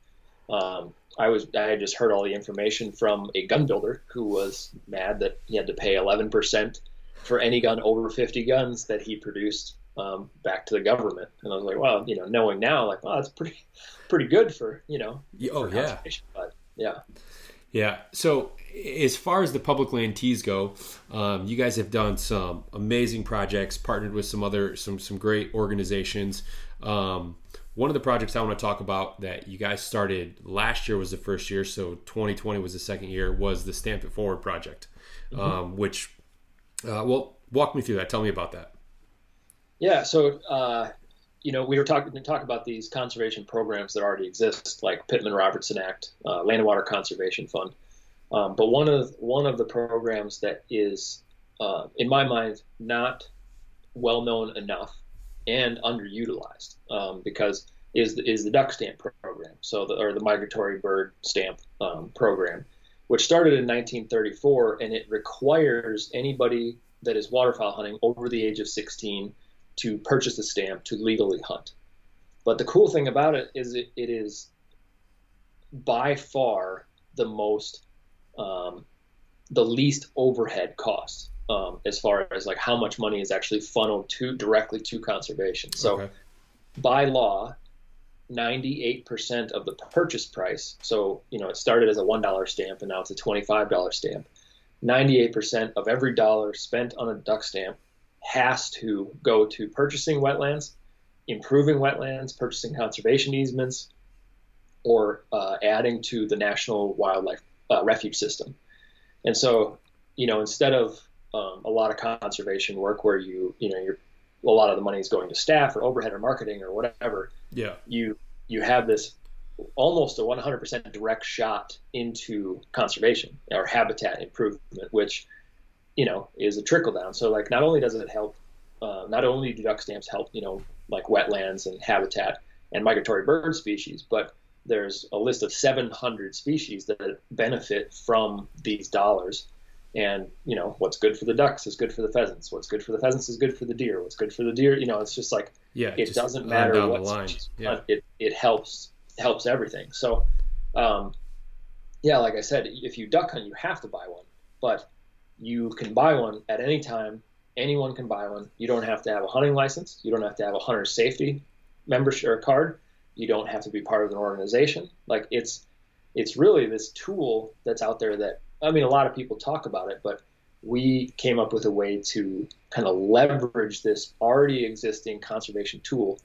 Um, I was I had just heard all the information from a gun builder who was mad that he had to pay 11% for any gun over 50 guns that he produced um, back to the government. And I was like, well, you know, knowing now, like, well, that's pretty, pretty good for you know. Oh yeah. But yeah. Yeah. So as far as the public land tees go, um, you guys have done some amazing projects, partnered with some other some some great organizations. Um, one of the projects I want to talk about that you guys started last year was the first year, so 2020 was the second year. Was the Stamp It Forward project, mm-hmm. um, which, uh, well, walk me through that. Tell me about that. Yeah. So. Uh, you know, we were talking to talk about these conservation programs that already exist, like Pittman Robertson Act, uh, Land and Water Conservation Fund. Um, but one of one of the programs that is, uh, in my mind, not well known enough and underutilized um, because is the, is the duck stamp program, so the, or the migratory bird stamp um, program, which started in 1934, and it requires anybody that is waterfowl hunting over the age of 16 to purchase a stamp to legally hunt. But the cool thing about it is it, it is by far the most um, the least overhead cost um, as far as like how much money is actually funneled to directly to conservation. So okay. by law, 98% of the purchase price. So, you know, it started as a $1 stamp and now it's a $25 stamp. 98% of every dollar spent on a duck stamp has to go to purchasing wetlands, improving wetlands, purchasing conservation easements, or uh, adding to the national wildlife uh, refuge system. And so, you know, instead of um, a lot of conservation work where you, you know, you're a lot of the money is going to staff or overhead or marketing or whatever. Yeah. You you have this almost a 100% direct shot into conservation or habitat improvement, which you know is a trickle down. So like, not only does it help, uh, not only do duck stamps help, you know, like wetlands and habitat and migratory bird species, but there's a list of 700 species that benefit from these dollars. And you know what's good for the ducks is good for the pheasants. What's good for the pheasants is good for the deer. What's good for the deer, you know, it's just like yeah, it doesn't matter what yeah. it it helps helps everything. So, um, yeah, like I said, if you duck hunt, you have to buy one, but you can buy one at any time. Anyone can buy one. You don't have to have a hunting license. You don't have to have a hunter safety membership card. You don't have to be part of an organization. Like it's it's really this tool that's out there that I mean a lot of people talk about it, but we came up with a way to kind of leverage this already existing conservation tool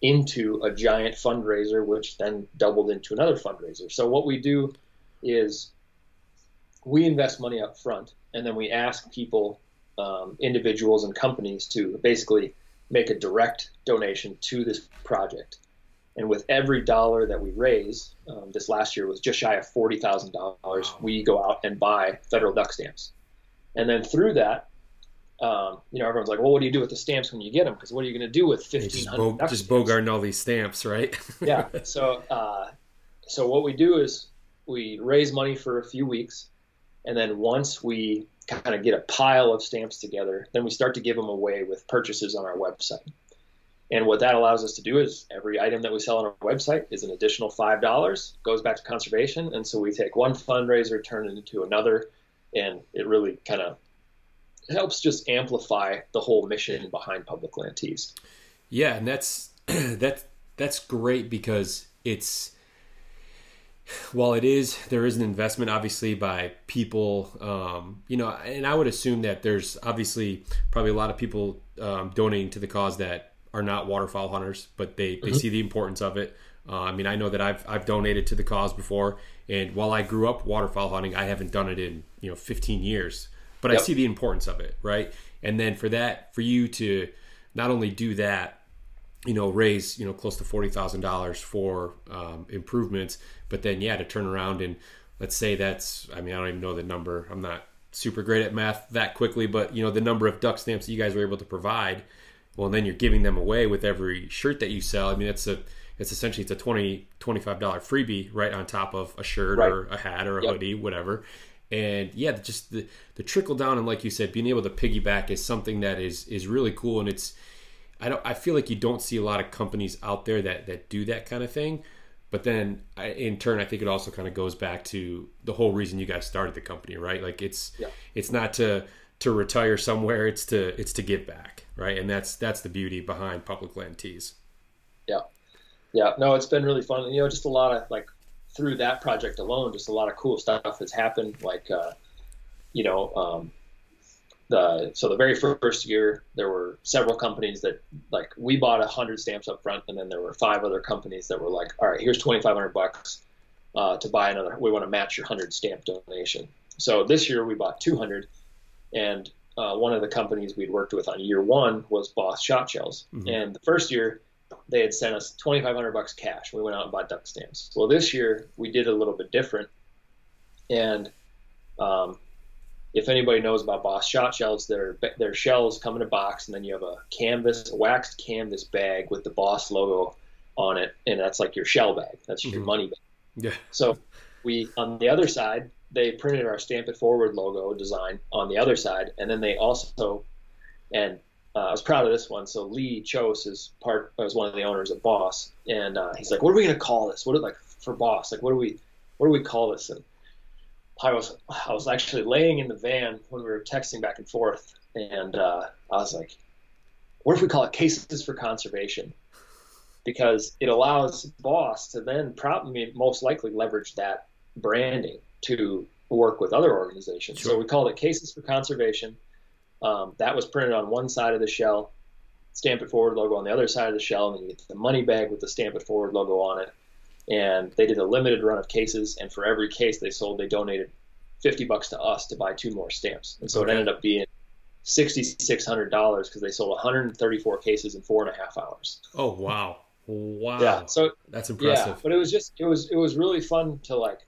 into a giant fundraiser, which then doubled into another fundraiser. So what we do is we invest money up front, and then we ask people, um, individuals and companies, to basically make a direct donation to this project. And with every dollar that we raise, um, this last year was just shy of forty thousand dollars. We go out and buy federal duck stamps, and then through that, um, you know, everyone's like, "Well, what do you do with the stamps when you get them? Because what are you going to do with fifteen hundred? Just, bo- just bogarting all these stamps, right? yeah. (laughs) So, uh, so what we do is we raise money for a few weeks, and then once we kind of get a pile of stamps together, then we start to give them away with purchases on our website. And what that allows us to do is every item that we sell on our website is an additional five dollars, goes back to conservation, and so we take one fundraiser, turn it into another, and it really kind of helps just amplify the whole mission behind public land tees. Yeah, and that's (clears throat) that's that's great because it's while it is there is an investment obviously by people um, you know and i would assume that there's obviously probably a lot of people um, donating to the cause that are not waterfowl hunters, but they, they mm-hmm. see the importance of it. Uh, I mean, I know that I've I've donated to the cause before, and while I grew up waterfowl hunting, I haven't done it in you know 15 years. But yep. I see the importance of it, right? And then for that, for you to not only do that, you know, raise you know close to forty thousand dollars for um, improvements, but then yeah, to turn around and let's say that's I mean I don't even know the number. I'm not super great at math that quickly, but you know the number of duck stamps that you guys were able to provide well then you're giving them away with every shirt that you sell i mean it's a it's essentially it's a 20 25 dollar freebie right on top of a shirt right. or a hat or a yep. hoodie whatever and yeah just the the trickle down and like you said being able to piggyback is something that is is really cool and it's i don't i feel like you don't see a lot of companies out there that that do that kind of thing but then I, in turn i think it also kind of goes back to the whole reason you guys started the company right like it's yeah. it's not to to retire somewhere. It's to it's to give back, right? And that's that's the beauty behind public land tees. Yeah, yeah. No, it's been really fun. You know, just a lot of like through that project alone, just a lot of cool stuff has happened. Like, uh, you know, um, the so the very first year there were several companies that like we bought a hundred stamps up front, and then there were five other companies that were like, all right, here's twenty five hundred bucks uh, to buy another. We want to match your hundred stamp donation. So this year we bought two hundred and uh, one of the companies we'd worked with on year one was Boss Shot Shells. Mm-hmm. And the first year, they had sent us 2,500 bucks cash. We went out and bought duck stamps. Well, this year we did a little bit different. And um, if anybody knows about Boss Shot Shells, their their shells come in a box, and then you have a canvas, a waxed canvas bag with the Boss logo on it, and that's like your shell bag. That's mm-hmm. your money bag. Yeah. So we on the other side they printed our Stamp It Forward logo design on the other side, and then they also, and uh, I was proud of this one. So Lee Chose is part was one of the owners of Boss, and uh, he's like, "What are we gonna call this? What are, like for Boss? Like, what do we, what do we call this?" And I was I was actually laying in the van when we were texting back and forth, and uh, I was like, "What if we call it Cases for Conservation?" Because it allows Boss to then probably most likely leverage that branding to work with other organizations. Sure. So we called it Cases for Conservation. Um, that was printed on one side of the shell, Stamp It Forward logo on the other side of the shell, and then you get the money bag with the Stamp It Forward logo on it. And they did a limited run of cases, and for every case they sold, they donated 50 bucks to us to buy two more stamps. And so okay. it ended up being $6,600 because they sold 134 cases in four and a half hours. Oh, wow. Wow. Yeah. So that's impressive. Yeah, but it was just, it was, it was really fun to like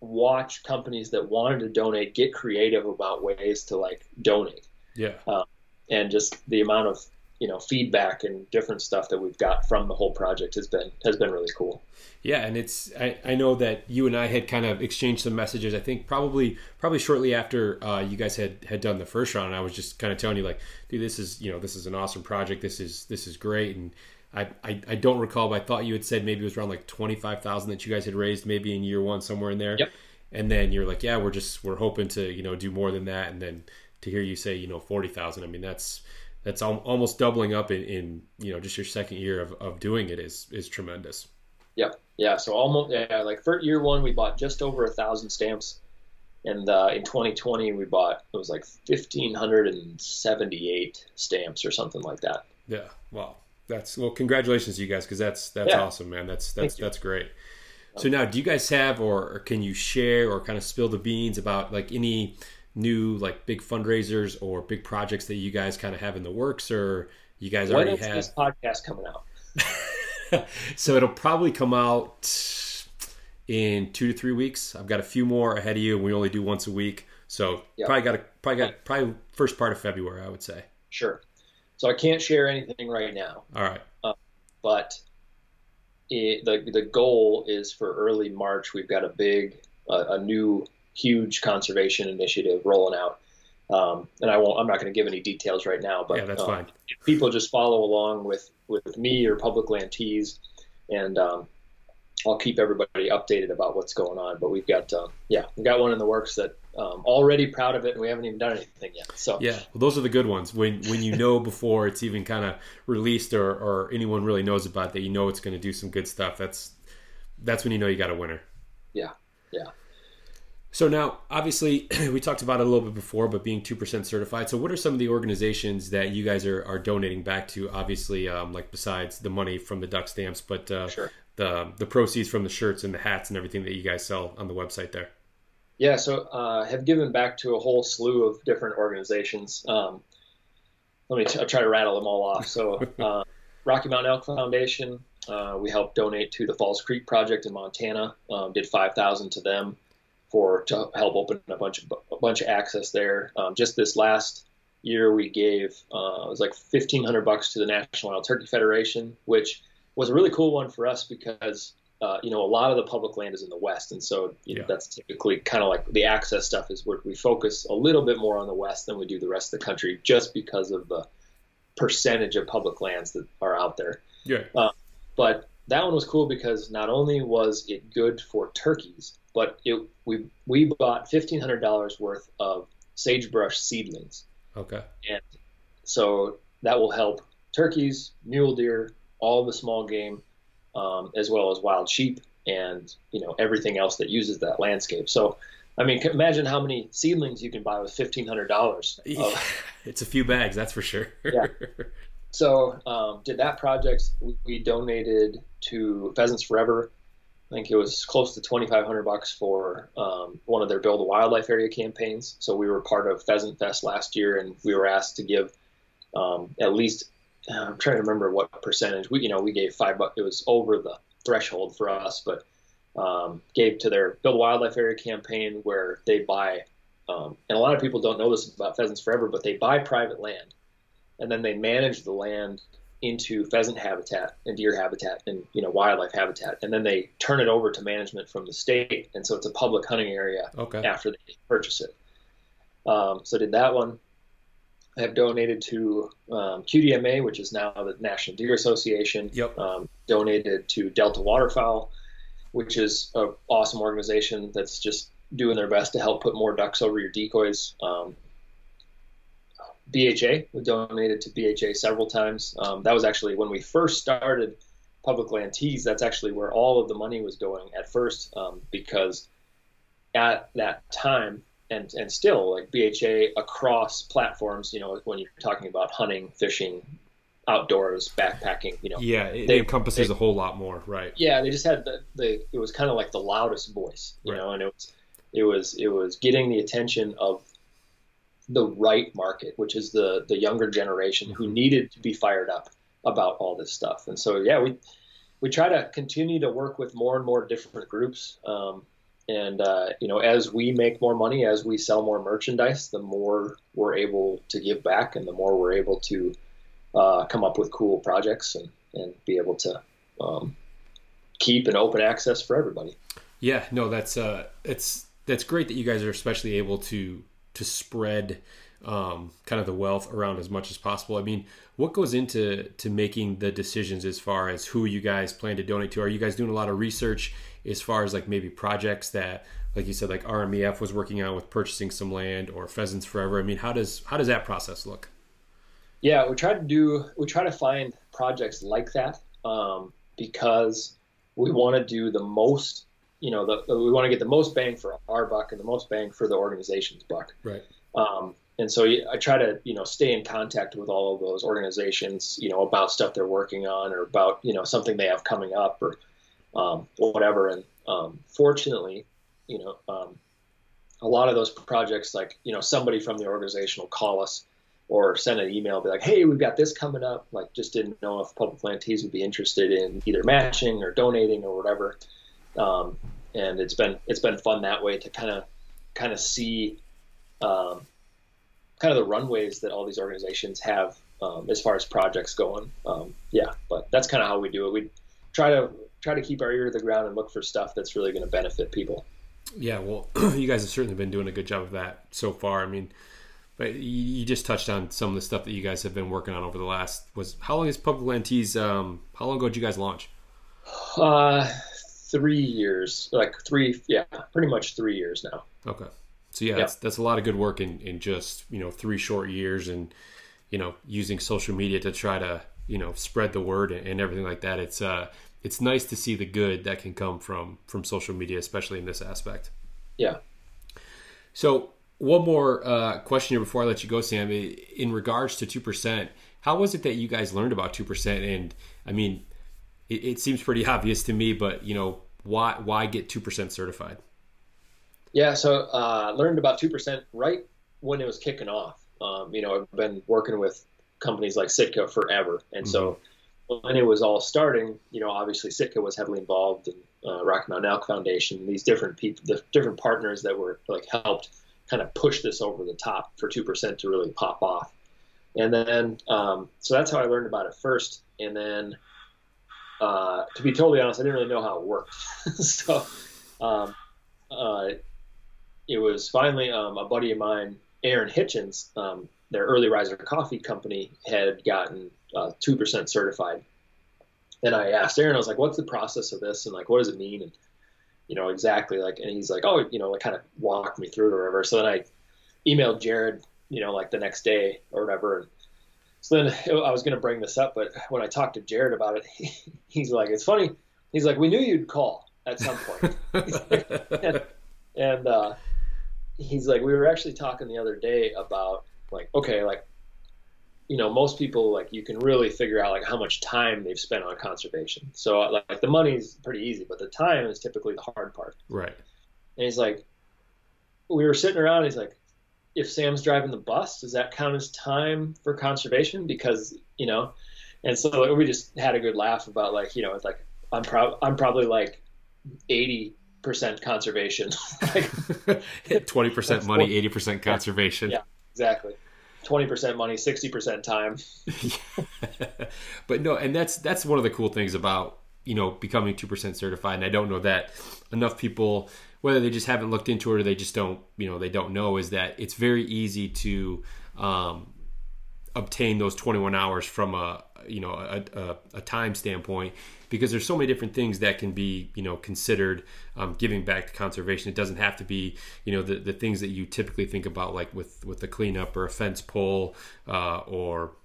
watch companies that wanted to donate get creative about ways to like donate. Yeah. Um, and just the amount of you know feedback and different stuff that we've got from the whole project has been has been really cool. Yeah, and it's I, I know that you and I had kind of exchanged some messages. I think probably probably shortly after uh, you guys had had done the first round. and I was just kind of telling you like, dude, this is you know this is an awesome project. This is this is great, and I, I, I don't recall, but I thought you had said maybe it was around like twenty five thousand that you guys had raised, maybe in year one somewhere in there. Yep. And then you're like, yeah, we're just we're hoping to you know do more than that. And then to hear you say you know forty thousand, I mean that's that's al- almost doubling up in, in you know just your second year of, of doing it is is tremendous. Yeah, Yeah. So almost yeah like for year one we bought just over a thousand stamps, and uh, in 2020 we bought it was like 1578 stamps or something like that. Yeah. Wow that's well congratulations to you guys because that's that's yeah. awesome man that's that's that's great so now do you guys have or, or, can you share or kind of spill the beans about like any new like big fundraisers or big projects that you guys kind of have in the works or you guys when already have this podcast coming out (laughs) so it'll probably come out in two to three weeks i've got a few more ahead of you and we only do once a week so yep. probably got a probably got probably first part of february i would say sure so I can't share anything right now. All right. Uh, but it, the the goal is for early March. We've got a big, uh, a new huge conservation initiative rolling out. Um, and I won't. I'm not going to give any details right now. But yeah, that's um, fine. People just follow along with with me or Public Land Tees, and um, I'll keep everybody updated about what's going on. But we've got, uh, yeah, we've got one in the works that um, already proud of it, and we haven't even done anything yet. So yeah, well, those are the good ones. When when you know (laughs) before it's even kind of released or or anyone really knows about that, you know it's going to do some good stuff. That's that's when you know you got a winner. Yeah, yeah. So now, obviously, (clears throat) we talked about it a little bit before, but being two percent certified. So, what are some of the organizations that you guys are, are donating back to? Obviously, um, like besides the money from the duck stamps, but uh, sure. the the proceeds from the shirts and the hats and everything that you guys sell on the website there. Yeah, so uh, have given back to a whole slew of different organizations. Um, let me t- I'll try to rattle them all off. So, (laughs) uh, Rocky Mountain Elk Foundation, uh, we helped donate to the Falls Creek Project in Montana. Um, did five thousand to them for to help open a bunch of a bunch of access there. Um, just this last year, we gave uh, it was like fifteen hundred bucks to the National Wild Turkey Federation, which was a really cool one for us because uh, you know, a lot of the public land is in the west, and so you know, that's typically kind of like the access stuff is where we focus a little bit more on the west than we do the rest of the country, just because of the percentage of public lands that are out there. Yeah. Uh, but that one was cool because not only was it good for turkeys, but it we we bought fifteen hundred dollars worth of sagebrush seedlings. Okay. And so that will help turkeys, mule deer, all the small game, um, as well as wild sheep and you know everything else that uses that landscape. So, I mean, imagine how many seedlings you can buy with fifteen hundred dollars. (laughs) It's a few bags, that's for sure. yeah. So, um, did that project? We donated to Pheasants Forever. I think it was close to twenty five hundred bucks for um, one of their Build a Wildlife Area campaigns. So we were part of Pheasant Fest last year, and we were asked to give um, at least I'm trying to remember what percentage we you know we gave five bucks. It was over the threshold for us, but um, gave to their Build a Wildlife Area campaign where they buy, um, and a lot of people don't know this about Pheasants Forever, but they buy private land, and then they manage the land into pheasant habitat and deer habitat and you know wildlife habitat, and then they turn it over to management from the state, and so it's a public hunting area okay. after they purchase it. Um, so did that one. I have donated to um, QDMA, which is now the National Deer Association. Yep. Um, donated to Delta Waterfowl, which is an awesome organization that's just doing their best to help put more ducks over your decoys. Um, BHA, we donated to BHA several times. Um, that was actually when we first started Public Land Tees. That's actually where all of the money was going at first, um, because at that time, and and still like BHA across platforms. You know, when you're talking about hunting, fishing, outdoors, backpacking. You know, yeah, it they, encompasses they, a whole lot more, right? Yeah, they just had the, the it was kind of like the loudest voice, you right. know, and it was it was it was getting the attention of the right market, which is the the younger generation who mm-hmm. needed to be fired up about all this stuff. And so yeah, we we try to continue to work with more and more different groups. Um, and uh, you know, as we make more money, as we sell more merchandise, the more we're able to give back, and the more we're able to uh, come up with cool projects and, and be able to um, keep an open access for everybody. Yeah, no, that's uh, it's that's great that you guys are especially able to to spread um, kind of the wealth around as much as possible. I mean, what goes into to making the decisions as far as who you guys plan to donate to? Are you guys doing a lot of research as far as like maybe projects that, like you said, like RMEF was working on with purchasing some land or Pheasants Forever? I mean, how does how does that process look? Yeah, we try to do we try to find projects like that um, because we want to do the most. You know, the, we want to get the most bang for our buck and the most bang for the organization's buck. Right. Um, and so I try to, you know, stay in contact with all of those organizations, you know, about stuff they're working on or about, you know, something they have coming up or um, whatever. And um, fortunately, you know, um, a lot of those projects, like, you know, somebody from the organization will call us or send an email, be like, hey, we've got this coming up. Like, just didn't know if Public Land would be interested in either matching or donating or whatever. Um, and it's been it's been fun that way to kind of kind of see um, kind of the runways that all these organizations have um, as far as projects going. Um, yeah, but that's kind of how we do it. We try to try to keep our ear to the ground and look for stuff that's really going to benefit people. Yeah, well, (clears throat) you guys have certainly been doing a good job of that so far. I mean, but you just touched on some of the stuff that you guys have been working on over the last was how long is Public Land Tees? Um, how long ago did you guys launch? Uh, three years, like three, yeah, pretty much three years now. Okay, so yeah, that's that's a lot of good work in in just you know three short years, and you know using social media to try to you know spread the word and, and everything like that. It's uh it's nice to see the good that can come from from social media, especially in this aspect. Yeah. So one more uh, question here before I let you go, Sam. In regards to two percent, how was it that you guys learned about two percent? And I mean, it, it, seems pretty obvious to me, but you know, why why get two percent certified? Yeah, so uh, learned about two percent right when it was kicking off. Um, you know, I've been working with companies like Sitka forever, and mm-hmm. so when it was all starting, you know, obviously Sitka was heavily involved in uh, Rocky Mountain Elk Foundation. These different people, the different partners that were like helped kind of push this over the top for 2% to really pop off. And then, um, so that's how I learned about it first. And then, uh, to be totally honest, I didn't really know how it worked. (laughs) so, um, uh, it was finally um, a buddy of mine, Aaron Hitchens, um, their early riser coffee company had gotten uh, 2% certified. And I asked Aaron, I was like, what's the process of this? And like, what does it mean? And you know, exactly like, and he's like, oh, you know, like kind of walk me through it or whatever. So then I emailed Jared, you know, like the next day or whatever. And so then (laughs) I was going to bring this up, but when I talked to Jared about it, (laughs) he, he's like, it's funny. He's like, we knew you'd call at some point. (laughs) and, and uh, he's like, we were actually talking the other day about like, okay, like, you know, most people like you can really figure out like how much time they've spent on conservation. So like, like the money's pretty easy, but the time is typically the hard part. Right. And he's like, we were sitting around. He's like, if Sam's driving the bus, does that count as time for conservation? Because you know, and so we just had a good laugh about like you know, it's like I'm proud. I'm probably like eighty percent conservation. (laughs) (laughs) Twenty percent money, eighty percent conservation. Yeah, exactly. Twenty percent money, sixty percent time. (laughs) but no, and that's that's one of the cool things about you know becoming two percent certified. And I don't know that enough people whether they just haven't looked into it or they just don't, you know, they don't know, is that it's very easy to um, obtain those 21 hours from a, you know, a, a, a, time standpoint because there's so many different things that can be, you know, considered um, giving back to conservation. It doesn't have to be, you know, the, the things that you typically think about, like with with the cleanup or a fence pull uh, or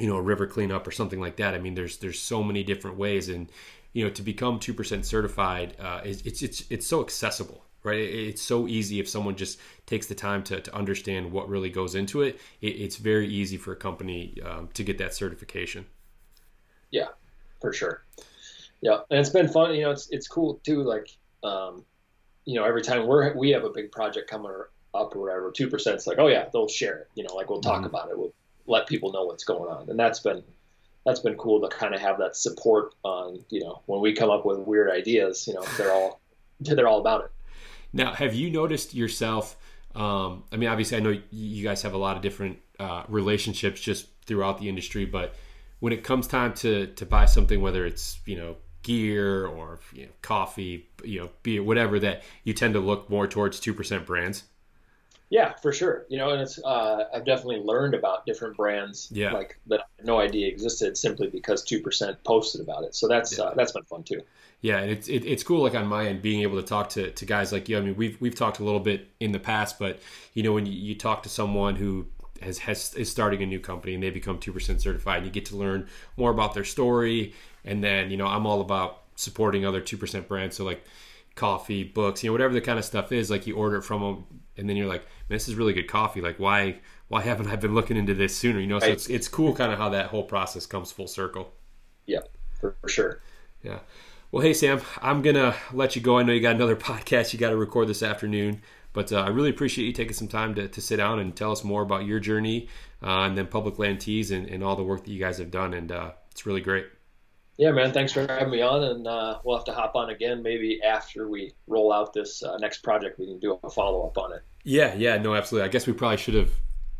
you know a river cleanup or something like that. I mean, there's there's so many different ways, and you know to become 2% certified uh, it's, it's it's so accessible right? It's so easy if someone just takes the time to, to understand what really goes into it, it it's very easy for a company um, to get that certification. Yeah for sure. Yeah and it's been fun you know it's it's cool too like um, you know every time we're we have a big project coming up or whatever 2% it's like oh yeah they'll share it you know like we'll talk mm-hmm. about it we'll let people know what's going on and that's been that's been cool to kind of have that support on you know when we come up with weird ideas you know they're all they're all about it. Now have you noticed yourself um, i mean obviously i know you guys have a lot of different uh, relationships just throughout the industry but when it comes time to to buy something whether it's you know gear or you know, coffee you know beer whatever that you tend to look more towards 2% brands yeah, for sure. You know, and it's uh, I've definitely learned about different brands yeah. like that I had no idea existed simply because two percent posted about it. So that's yeah. uh, that's been fun too. Yeah, and it's it, it's cool like on my end being able to talk to, to guys like you. I mean, we've we've talked a little bit in the past, but you know when you, you talk to someone who has, has is starting a new company and they become two percent certified, and you get to learn more about their story. And then you know I'm all about supporting other two percent brands. So like coffee, books, you know, whatever the kind of stuff is, like you order it from them, and then you're like, Man, this is really good coffee. Like, why why haven't I been looking into this sooner? You know, so it's it's cool, kind of how that whole process comes full circle. Yeah, for, for sure. Yeah. Well, hey Sam, I'm gonna let you go. I know you got another (laughs) podcast you got to record this afternoon, but uh, I really appreciate you taking some time to, to sit down and tell us more about your journey uh, and then Public Land Tees and, and all the work that you guys have done, and uh, it's really great. Yeah, man. Thanks for having me on, and uh, we'll have to hop on again maybe after we roll out this uh, next project. We can do a follow up on it. Yeah, yeah, no, absolutely. I guess we probably should have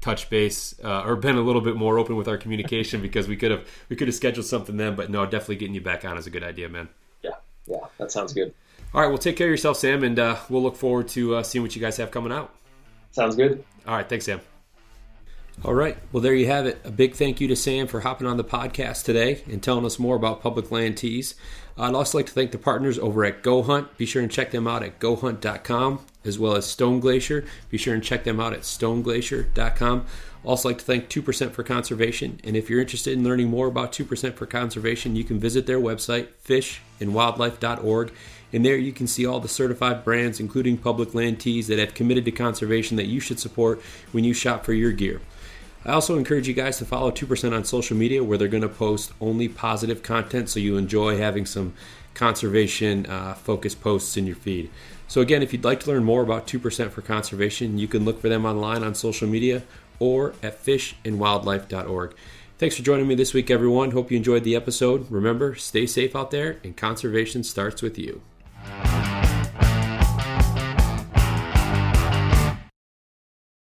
touched base uh, or been a little bit more open with our communication (laughs) because we could have we could have scheduled something then. But no, definitely getting you back on is a good idea, man. Yeah, yeah, that sounds good. All right, well, take care of yourself, Sam, and uh, we'll look forward to uh, seeing what you guys have coming out. Sounds good. All right, thanks, Sam. All right. Well, there you have it. A big thank you to Sam for hopping on the podcast today and telling us more about public land tees. I'd also like to thank the partners over at Go Hunt. Be sure and check them out at gohunt.com, as well as Stone Glacier. Be sure and check them out at stoneglacier.com. Also, like to thank 2% for Conservation. And if you're interested in learning more about 2% for Conservation, you can visit their website, fishandwildlife.org. And there you can see all the certified brands, including public land tees, that have committed to conservation that you should support when you shop for your gear. I also encourage you guys to follow 2% on social media where they're going to post only positive content so you enjoy having some conservation uh, focused posts in your feed. So, again, if you'd like to learn more about 2% for conservation, you can look for them online on social media or at fishandwildlife.org. Thanks for joining me this week, everyone. Hope you enjoyed the episode. Remember, stay safe out there, and conservation starts with you.